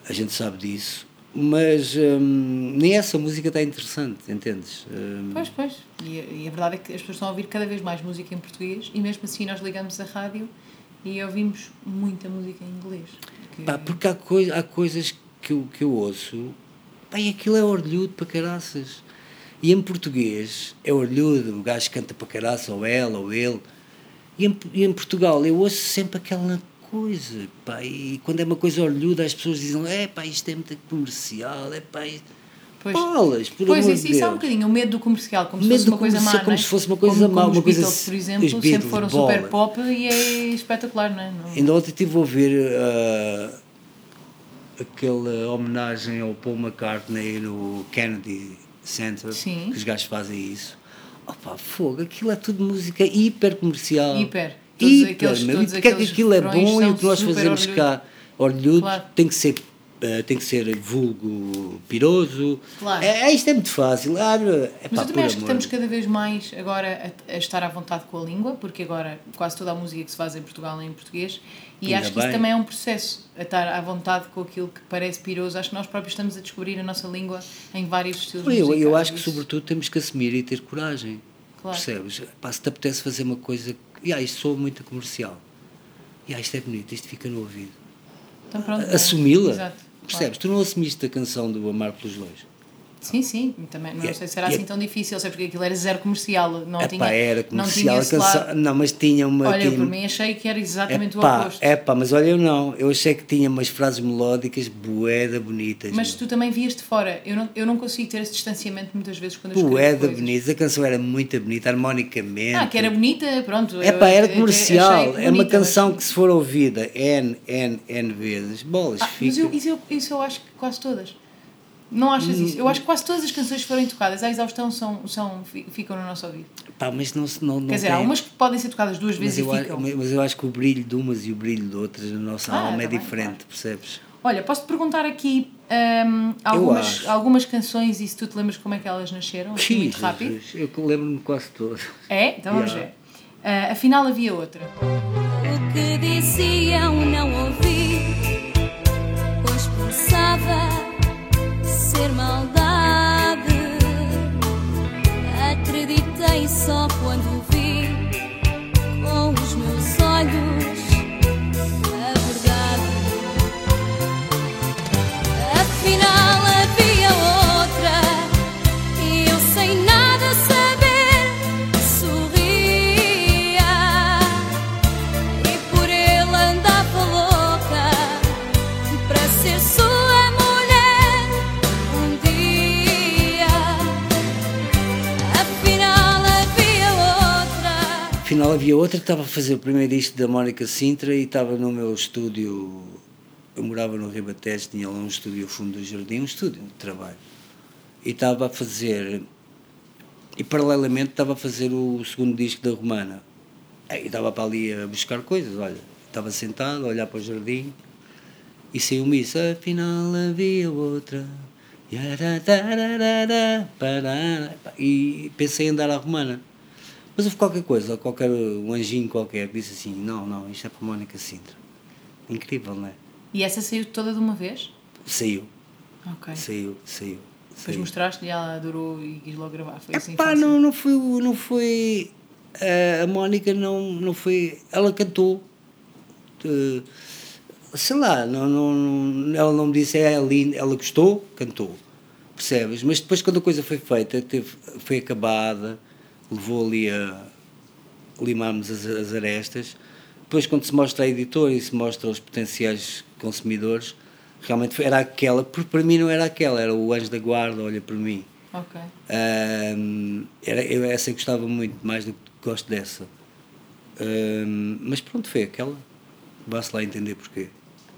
A gente sabe disso. Mas hum, nem essa música está interessante, entendes? Hum, Pois, pois. E, a- e a verdade é que as pessoas estão a ouvir cada vez mais música em português e mesmo assim nós ligamos a rádio e ouvimos muita música em inglês. Que- Pá, porque há, coi há coisas que eu, que eu ouço, e aquilo é orlhudo para caraças. E em português é orlhudo, o gajo canta para caraça, ou ela, ou ele. E em, e em Portugal eu ouço sempre aquela coisa, pá, e quando é uma coisa orlhuda as pessoas dizem, é pá, isto é muito comercial, é pá, isto... Pois, bolas, por pois amor isso, isso é um bocadinho o medo do comercial, como Medo se fosse uma coisa má. como não é? se fosse uma coisa como, má, como uma os coisa Beatles, por exemplo, sempre foram bola. super pop e é espetacular, não é? Não- Ainda ontem estive a ouvir ah, aquela homenagem ao Paul McCartney no Kennedy Center, Sim. que os gajos fazem isso. Opa, fogo, aquilo é tudo música hiper comercial. Hiper. Todos Hiper, aqueles- meu. E porque é que aquilo é bom e o que nós fazemos cá, orlhudo, Claro. tem que ser. ah, tem que ser vulgo piroso. Claro. É, isto é muito fácil. Ah, é, Mas pá, eu também acho que amor. estamos cada vez mais agora a, a estar à vontade com a língua, porque agora quase toda a música que se faz em Portugal é em português, e Ainda acho que isso bem. também é um processo, a estar à vontade com aquilo que parece piroso. Acho que nós próprios estamos a descobrir a nossa língua em vários estilos Eu, musicais. eu acho que, Isso- sobretudo, temos que assumir e ter coragem. Claro. Percebes? Pá, se te apetece fazer uma coisa. E ah, isto soa muito comercial. E ah, isto é bonito, isto fica no ouvido. Então, Assumi-la. Exato, claro. Percebes? Tu não assumiste a canção do Amar pelos Dois. Sim, sim, também não E- sei se era e- assim tão difícil, sei porque aquilo era zero comercial, não É tinha. era não comercial tinha a esse canção. lado. Não, mas tinha uma. Olha, eu tinha, por mim achei que era exatamente o Epá, oposto. é pá, mas olha, eu não. Eu achei que tinha umas frases melódicas boeda bonitas. Mas meu. tu também vias de fora. Eu não, eu não consigo ter esse distanciamento muitas vezes quando eu Boeda bonita. A canção era muito bonita, harmonicamente. Ah, que era bonita, pronto. É pá, era comercial. é uma canção mas- que se for ouvida N, N, N vezes, bolas, Ah, mas fica. eu, isso, eu, isso eu acho que quase todas. Não achas isso? Eu acho que quase todas as canções que forem tocadas à exaustão são, são, fi- ficam no nosso ouvido. Pá, mas não, não, não Quer dizer, tem- há umas que podem ser tocadas duas mas vezes eu, e ficam. mas eu acho que o brilho de umas e o brilho de outras na nossa Ah, alma é tá bem, diferente, claro. percebes? Olha, posso-te perguntar aqui hum, algumas, acho. algumas canções e se tu te lembras como é que elas nasceram? Assim, muito Jesus, rápido. Eu lembro-me quase todo. É? Então vamos Yeah. ver. Ah, afinal havia outra. O que diziam não ouvi, pois pensava ser maldade. Acreditei só quando vi com os meus olhos Afinal havia outra que estava a fazer o primeiro disco da Mónica Sintra e estava no meu estúdio. Eu morava no Ribatejo, tinha lá um estúdio fundo do jardim, um estúdio de trabalho. E estava a fazer. E paralelamente estava a fazer o segundo disco da Romana. E estava para ali a buscar coisas, olha. Estava sentado a olhar para o jardim e saiu-me isso. Afinal havia outra. E pensei em andar à Romana. Mas houve qualquer coisa, qualquer, um anjinho qualquer que disse assim: não, não, isto é para a Mónica Sintra. Incrível, não é? E essa saiu toda de uma vez? Saiu, Ok. saiu, saiu. Depois mostraste-lhe e ela adorou e quis logo gravar. Foi assim Epá, não, não foi. Não foi eh, a Mónica não, não foi. Ela cantou. eh, sei lá, não, não, não- ela não me disse é linda, ela gostou, cantou. Percebes? Mas depois, quando a coisa foi feita, teve, foi acabada, levou ali a. limarmos as, as arestas. Depois, quando se mostra a editora e se mostra aos potenciais consumidores, realmente foi- era aquela, porque para mim não era aquela, era o anjo da guarda, olha para mim. Ok. Ahm, era, eu essa eu gostava muito, mais do que gosto dessa. Ahm, mas pronto, foi aquela. Basta lá entender porquê.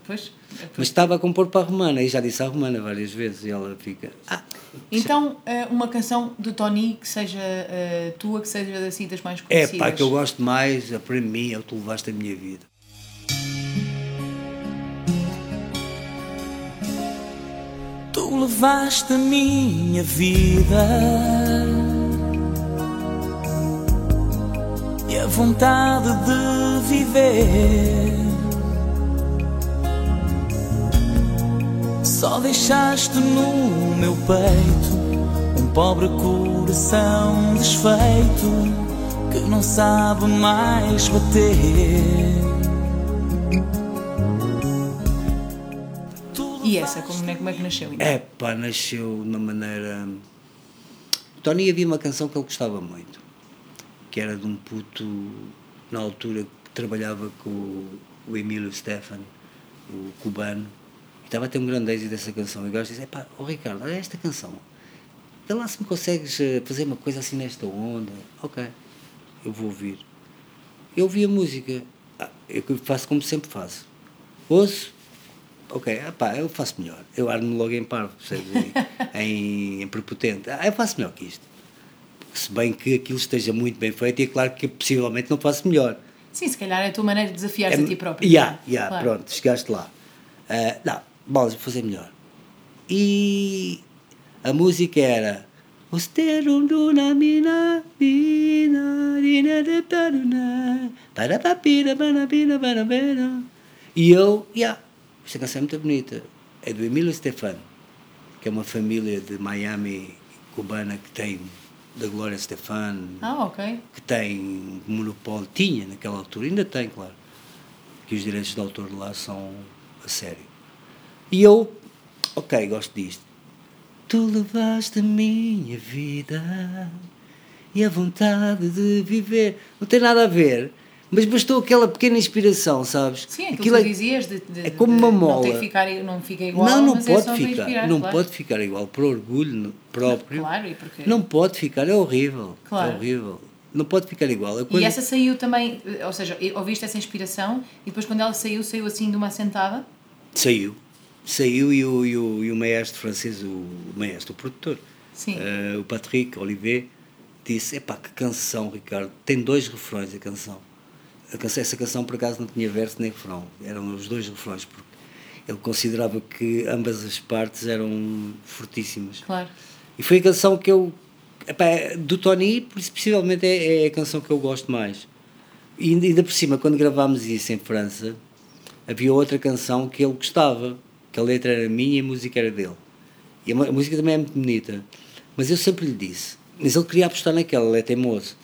Pois. Mas estava a compor para a Romana e já disse à Romana várias vezes e ela fica. Ah, Então, eh, uma canção do Tony que seja eh, tua, que seja assim das mais é conhecidas. pá, que eu gosto mais, é para mim, é o que tu levaste a minha vida. Tu levaste a minha vida e a vontade de viver. Só deixaste no meu peito um pobre coração desfeito que não sabe mais bater. E essa, como é, como é que nasceu? Então? É pá, nasceu de uma maneira. O Tony havia uma canção que ele gostava muito, que era de um puto, na altura, que trabalhava com o- o Emílio Stefan, o cubano, estava a ter um grande êxito essa canção. E o gajo disse: é pá, oh Ricardo, olha esta canção, vê lá se me consegues eh, fazer uma coisa assim nesta onda. Ok, eu vou ouvir. Eu ouvi a música, ah, eu faço como sempre faço. Ouço, ok, ah pá, eu faço melhor. Eu armo logo em parvo, percebes? Em, em, prepotente. Ah, eu faço melhor que isto. Se bem que aquilo esteja muito bem feito, e é claro que possivelmente não faço melhor. Sim, se calhar é a tua maneira de desafiar-te a ti próprio. Yeah, yeah, Claro. pronto, chegaste lá. Ah, não, bolas, vou fazer melhor. E a música era. E eu, yeah, esta canção é muito bonita. É do Emílio Stefan, que é uma família de Miami cubana que tem da Glória Stefan, Ah, ok. que tem monopólio, tinha naquela altura, ainda tem, claro, que os direitos de autor de lá são a sério. E eu, ok, gosto disto. Tu levaste a minha vida e a vontade de viver. Não tem nada a ver, mas bastou aquela pequena inspiração, sabes? Sim, aquilo, Aquilo que é- tu dizias de, de- é como uma Não, mola. tem que ficar, não fica igual, não, não é pode para ficar, inspirar, não claro. pode ficar igual, por orgulho próprio. Claro, e porque... Não pode ficar, é horrível. Claro. É horrível. Não pode ficar igual. E essa saiu também, eh, ou seja, ouviste essa inspiração e depois quando ela saiu, saiu assim de uma sentada? Saiu. Saiu e o, e o, e o maestro francês, o maestro, o produtor, eh, o Patrick Olivier, disse: Epá, que canção, Ricardo. Tem dois refrões a canção. A canção. Essa canção, por acaso, não tinha verso nem refrão. Eram os dois refrões, porque ele considerava que ambas as partes eram fortíssimas. Claro. E foi a canção que eu. Epá, do Tony, possivelmente é, é a canção que eu gosto mais. E ainda por cima, quando gravámos isso em França, havia outra canção que ele gostava, que a letra era minha e a música era dele. E a, música também é muito bonita. Mas eu sempre lhe disse, mas ele queria apostar naquela, ele é teimoso.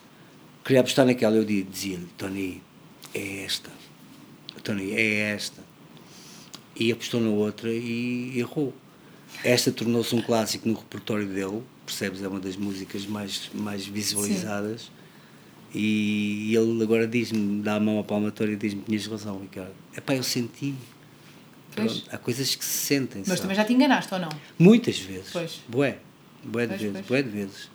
Queria apostar naquela, eu di- dizia-lhe, Tony, é esta. Tony, é esta. E apostou na outra e errou. Esta tornou-se um clássico no repertório dele, percebes? É uma das músicas mais, mais visualizadas. E ele agora diz-me, dá a mão à palmatória e diz-me: Tinhas razão, Ricardo. Epá, eu senti. Pois. Há coisas que se sentem. Mas sabe? também já te enganaste ou não? Muitas vezes. Pois. Bué. Bué de Pois, vezes. pois. Bué de vezes.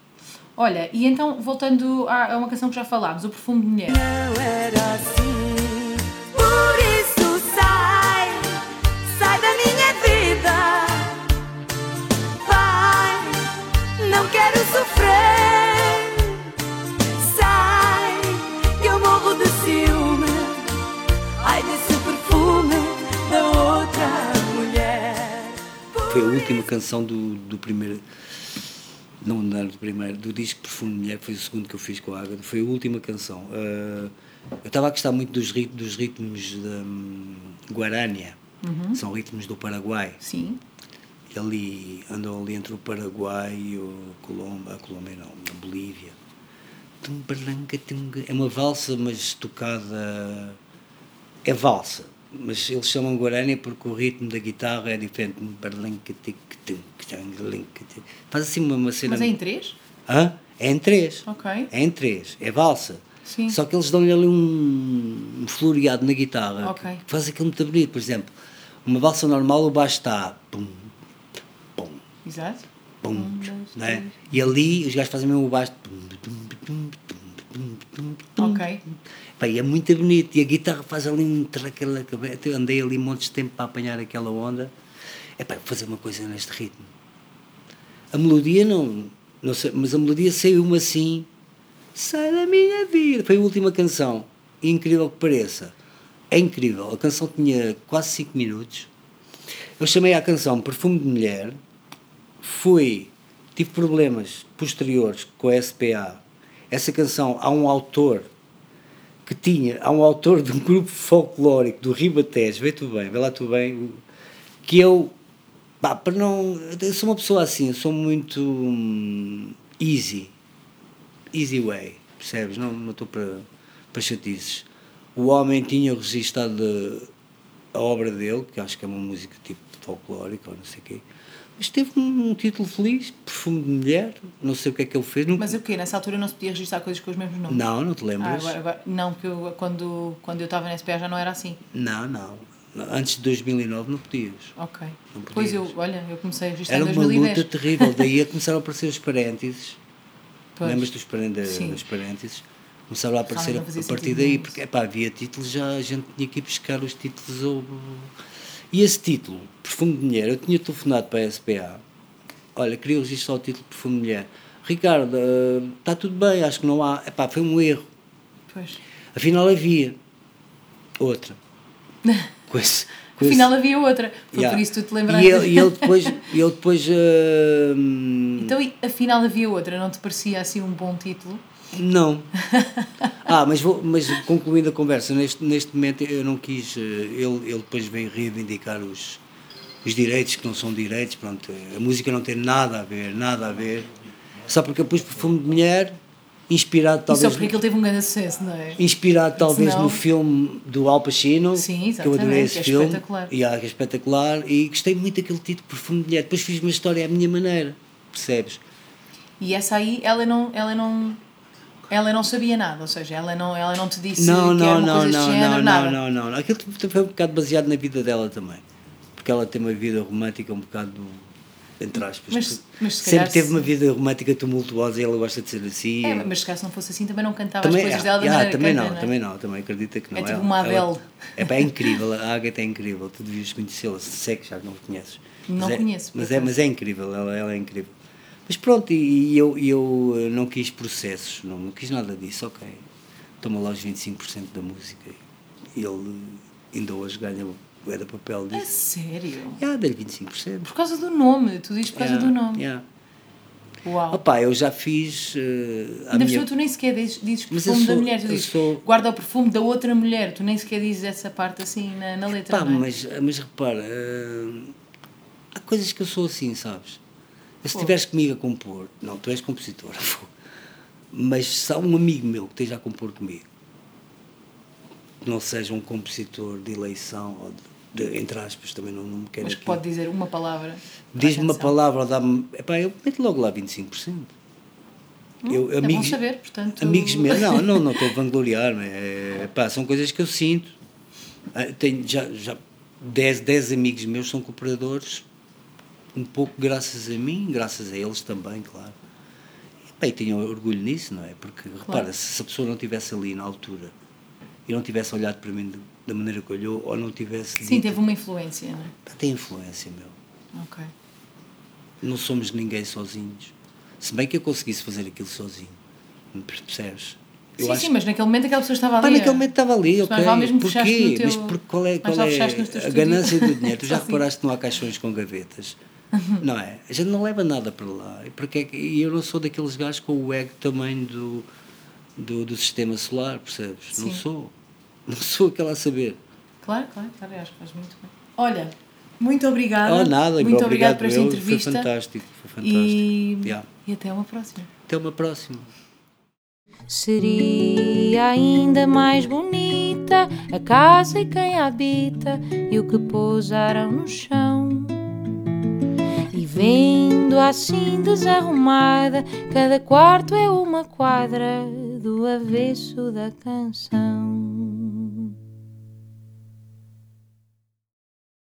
Olha, e então, voltando a, uma canção que já falámos, O Perfume de Mulher. Não era assim. Por isso sai, sai da minha vida. Vai, não quero sofrer. Foi a última canção do, do primeiro. Não, não do primeiro, do disco Perfume de Mulher, que foi o segundo que eu fiz com a Ágata. Foi a última canção. Ah, eu estava a gostar muito dos, rit- dos ritmos da hum, Guarânia, são ritmos do Paraguai. Sim. ali andam ali entre o Paraguai e o Colômbia, a Colômbia não, a Bolívia. É uma valsa, mas tocada. É valsa, mas eles chamam Guarani porque o ritmo da guitarra é diferente. Faz assim uma, uma cena. Mas é em três? Hã? É em três. Ok. É em três. É valsa. Sim. Só que eles dão-lhe ali um, um floreado na guitarra Ok. que faz aquilo muito bonito. Por exemplo, uma valsa normal, o baixo está. Pum, pum, Exato. pum. Um, dois, né? E ali os gajos fazem mesmo o baixo. Pum, pum, pum, pum, pum, pum, pum. Ok. Pá, e é muito bonito. E a guitarra faz ali um traquela. Eu andei ali montes de tempo para apanhar aquela onda. É vou fazer uma coisa neste ritmo. A melodia não, não sei, mas a melodia saiu-me assim. Sai da minha vida. Foi a última canção. Incrível que pareça. É incrível. A canção tinha quase 5 minutos. Eu chamei a canção Perfume de Mulher. Fui. Tive problemas posteriores com a SPA. Essa canção, há um autor que tinha, há um autor de um grupo folclórico do Ribatejo, vê tu bem, vê lá tu bem, que eu, pá, para não, eu sou uma pessoa assim, eu sou muito hum, easy, easy way, percebes? Não estou para, para chatices. O homem tinha registado a obra dele, que acho que é uma música tipo folclórica ou não sei o quê, mas teve um, um título feliz, Perfume de Mulher, não sei o que é que ele fez. Mas o quê? Nessa altura não se podia registrar coisas com os mesmos nomes? Não, não te Ah, lembras? agora, agora, não, porque eu, quando, quando eu estava na SPA já não era assim. Não, não. Antes de 2009 não podias. Ok. Não Pois eu, podias. olha, eu comecei a registrar Era em uma 2010. luta terrível. Daí a começaram a aparecer os parênteses. Pois. Lembras dos parênteses? Começaram a aparecer a, a partir daí, porque epá, havia títulos, já a gente tinha que ir buscar os títulos. Ou... E esse título, Perfume de Mulher, eu tinha telefonado para a SPA. Olha, queria registrar o título Perfume de Mulher. Ricardo, está tudo bem, acho que não há. Epá, foi um erro. Pois. Afinal havia outra. Com esse, com esse- Afinal havia outra. Foi Yeah. por isso que tu te lembraste. E ele, e ele depois, e ele depois hum, Então, afinal havia outra, não te parecia assim um bom título? Não. Ah, mas, vou, mas concluindo a conversa, neste, neste momento eu não quis. eh, Ele, ele depois veio reivindicar os, os direitos que não são direitos. Pronto, a música não tem nada a ver, nada a ver. Só porque eu pus perfume de mulher, inspirado E só talvez. porque aquilo teve um grande sucesso, não é? Inspirado talvez Senão- no filme do Al Pacino, Sim, que eu adorei esse que é filme. espetacular. E, ah, que é espetacular. E gostei muito daquele título Perfume de Mulher. Depois fiz uma história à minha maneira, percebes? E essa aí, ela não, ela não, ela não sabia nada, ou seja, ela não, ela não te disse Não, que era não, uma não, coisa não, género, não, nada. não, não, não. Aquilo foi um bocado baseado na vida dela também. Porque ela tem uma vida romântica um bocado, entre aspas. Mas- mas se sempre calhar teve se- uma vida romântica tumultuosa e ela gosta de ser assim. É, mas se calhar se não fosse assim também não cantava também, as coisas ah, dela da ah, maneira também que não, também não, também acredita que não. É tipo Ela- uma ela- Adele. É, pá, é incrível, a Agatha é incrível, tu devias conhecê-la, se sei que já não a conheces. Não Mas é- conheço, Mas é, mas é incrível, ela, ela é incrível. Mas pronto, e, eu, eu eh, não quis processos, não, não quis nada disso, ok. Toma lá os 25% da música e ele ainda hoje ganha o é da papel A disso. sério? Já, dei 25%. Por causa do nome, tu dizes por causa Yeah, do nome. yeah. Uau. Opa, eu já fiz. a Ainda minha... tu nem sequer dizes, dizes perfume da sou- mulher, tu dizes sou- guarda o perfume da outra mulher, tu nem sequer dizes essa parte assim na, na letra, Pá, é? mas, mas repara, hum, há coisas que eu sou assim, sabes? Se Pô. estiveres comigo a compor, não, tu és compositor, mas se há um amigo meu que esteja a compor comigo, que não seja um compositor de eleição, ou de, de- entre aspas, também não, não me quero Mas aqui. pode dizer uma palavra. Diz-me uma palavra ou dá-me. Epá, eu meto logo lá 25%. Eu, é bom saber, portanto- Amigos meus, não, não, não estou a vangloriar-me. É, pá, são coisas que eu sinto. Ah, Tenho já, já 10, 10 amigos meus são cooperadores, um pouco graças a mim, graças a eles também, claro. Epá, eu tinha orgulho nisso, não é? Porque, repara, se a pessoa não estivesse ali na altura e não tivesse olhado para mim da maneira que olhou, ou não tivesse. Sim, dito- teve uma influência, não é? Tem influência, meu. Ok. Não somos ninguém sozinhos. Se bem que eu conseguisse fazer aquilo sozinho. Percebes? Eu sim, acho sim, mas naquele momento aquela pessoa estava ali. Pá, naquele momento estava ali, Mas ok. vale mesmo Porquê? teu- Mas por, qual é, Mas qual é a ganância do dinheiro? Tu já reparaste que não há caixões com gavetas? Não é? A gente não leva nada para lá. E, porque é que- e eu não sou daqueles gajos com o ego tamanho do, do, do sistema solar, percebes? Não Sim. sou. Não sou aquela a saber. Claro, claro, claro, eu acho que faz muito bem. Olha, muito obrigada. Oh, nada, muito obrigado obrigada por esta eu. entrevista. Foi fantástico. Foi fantástico. E, Yeah. e até uma próxima. Até uma próxima. Seria ainda mais bonita a casa e quem a habita e o que pousaram no chão. Vendo assim desarrumada, cada quarto é uma quadra do avesso da canção.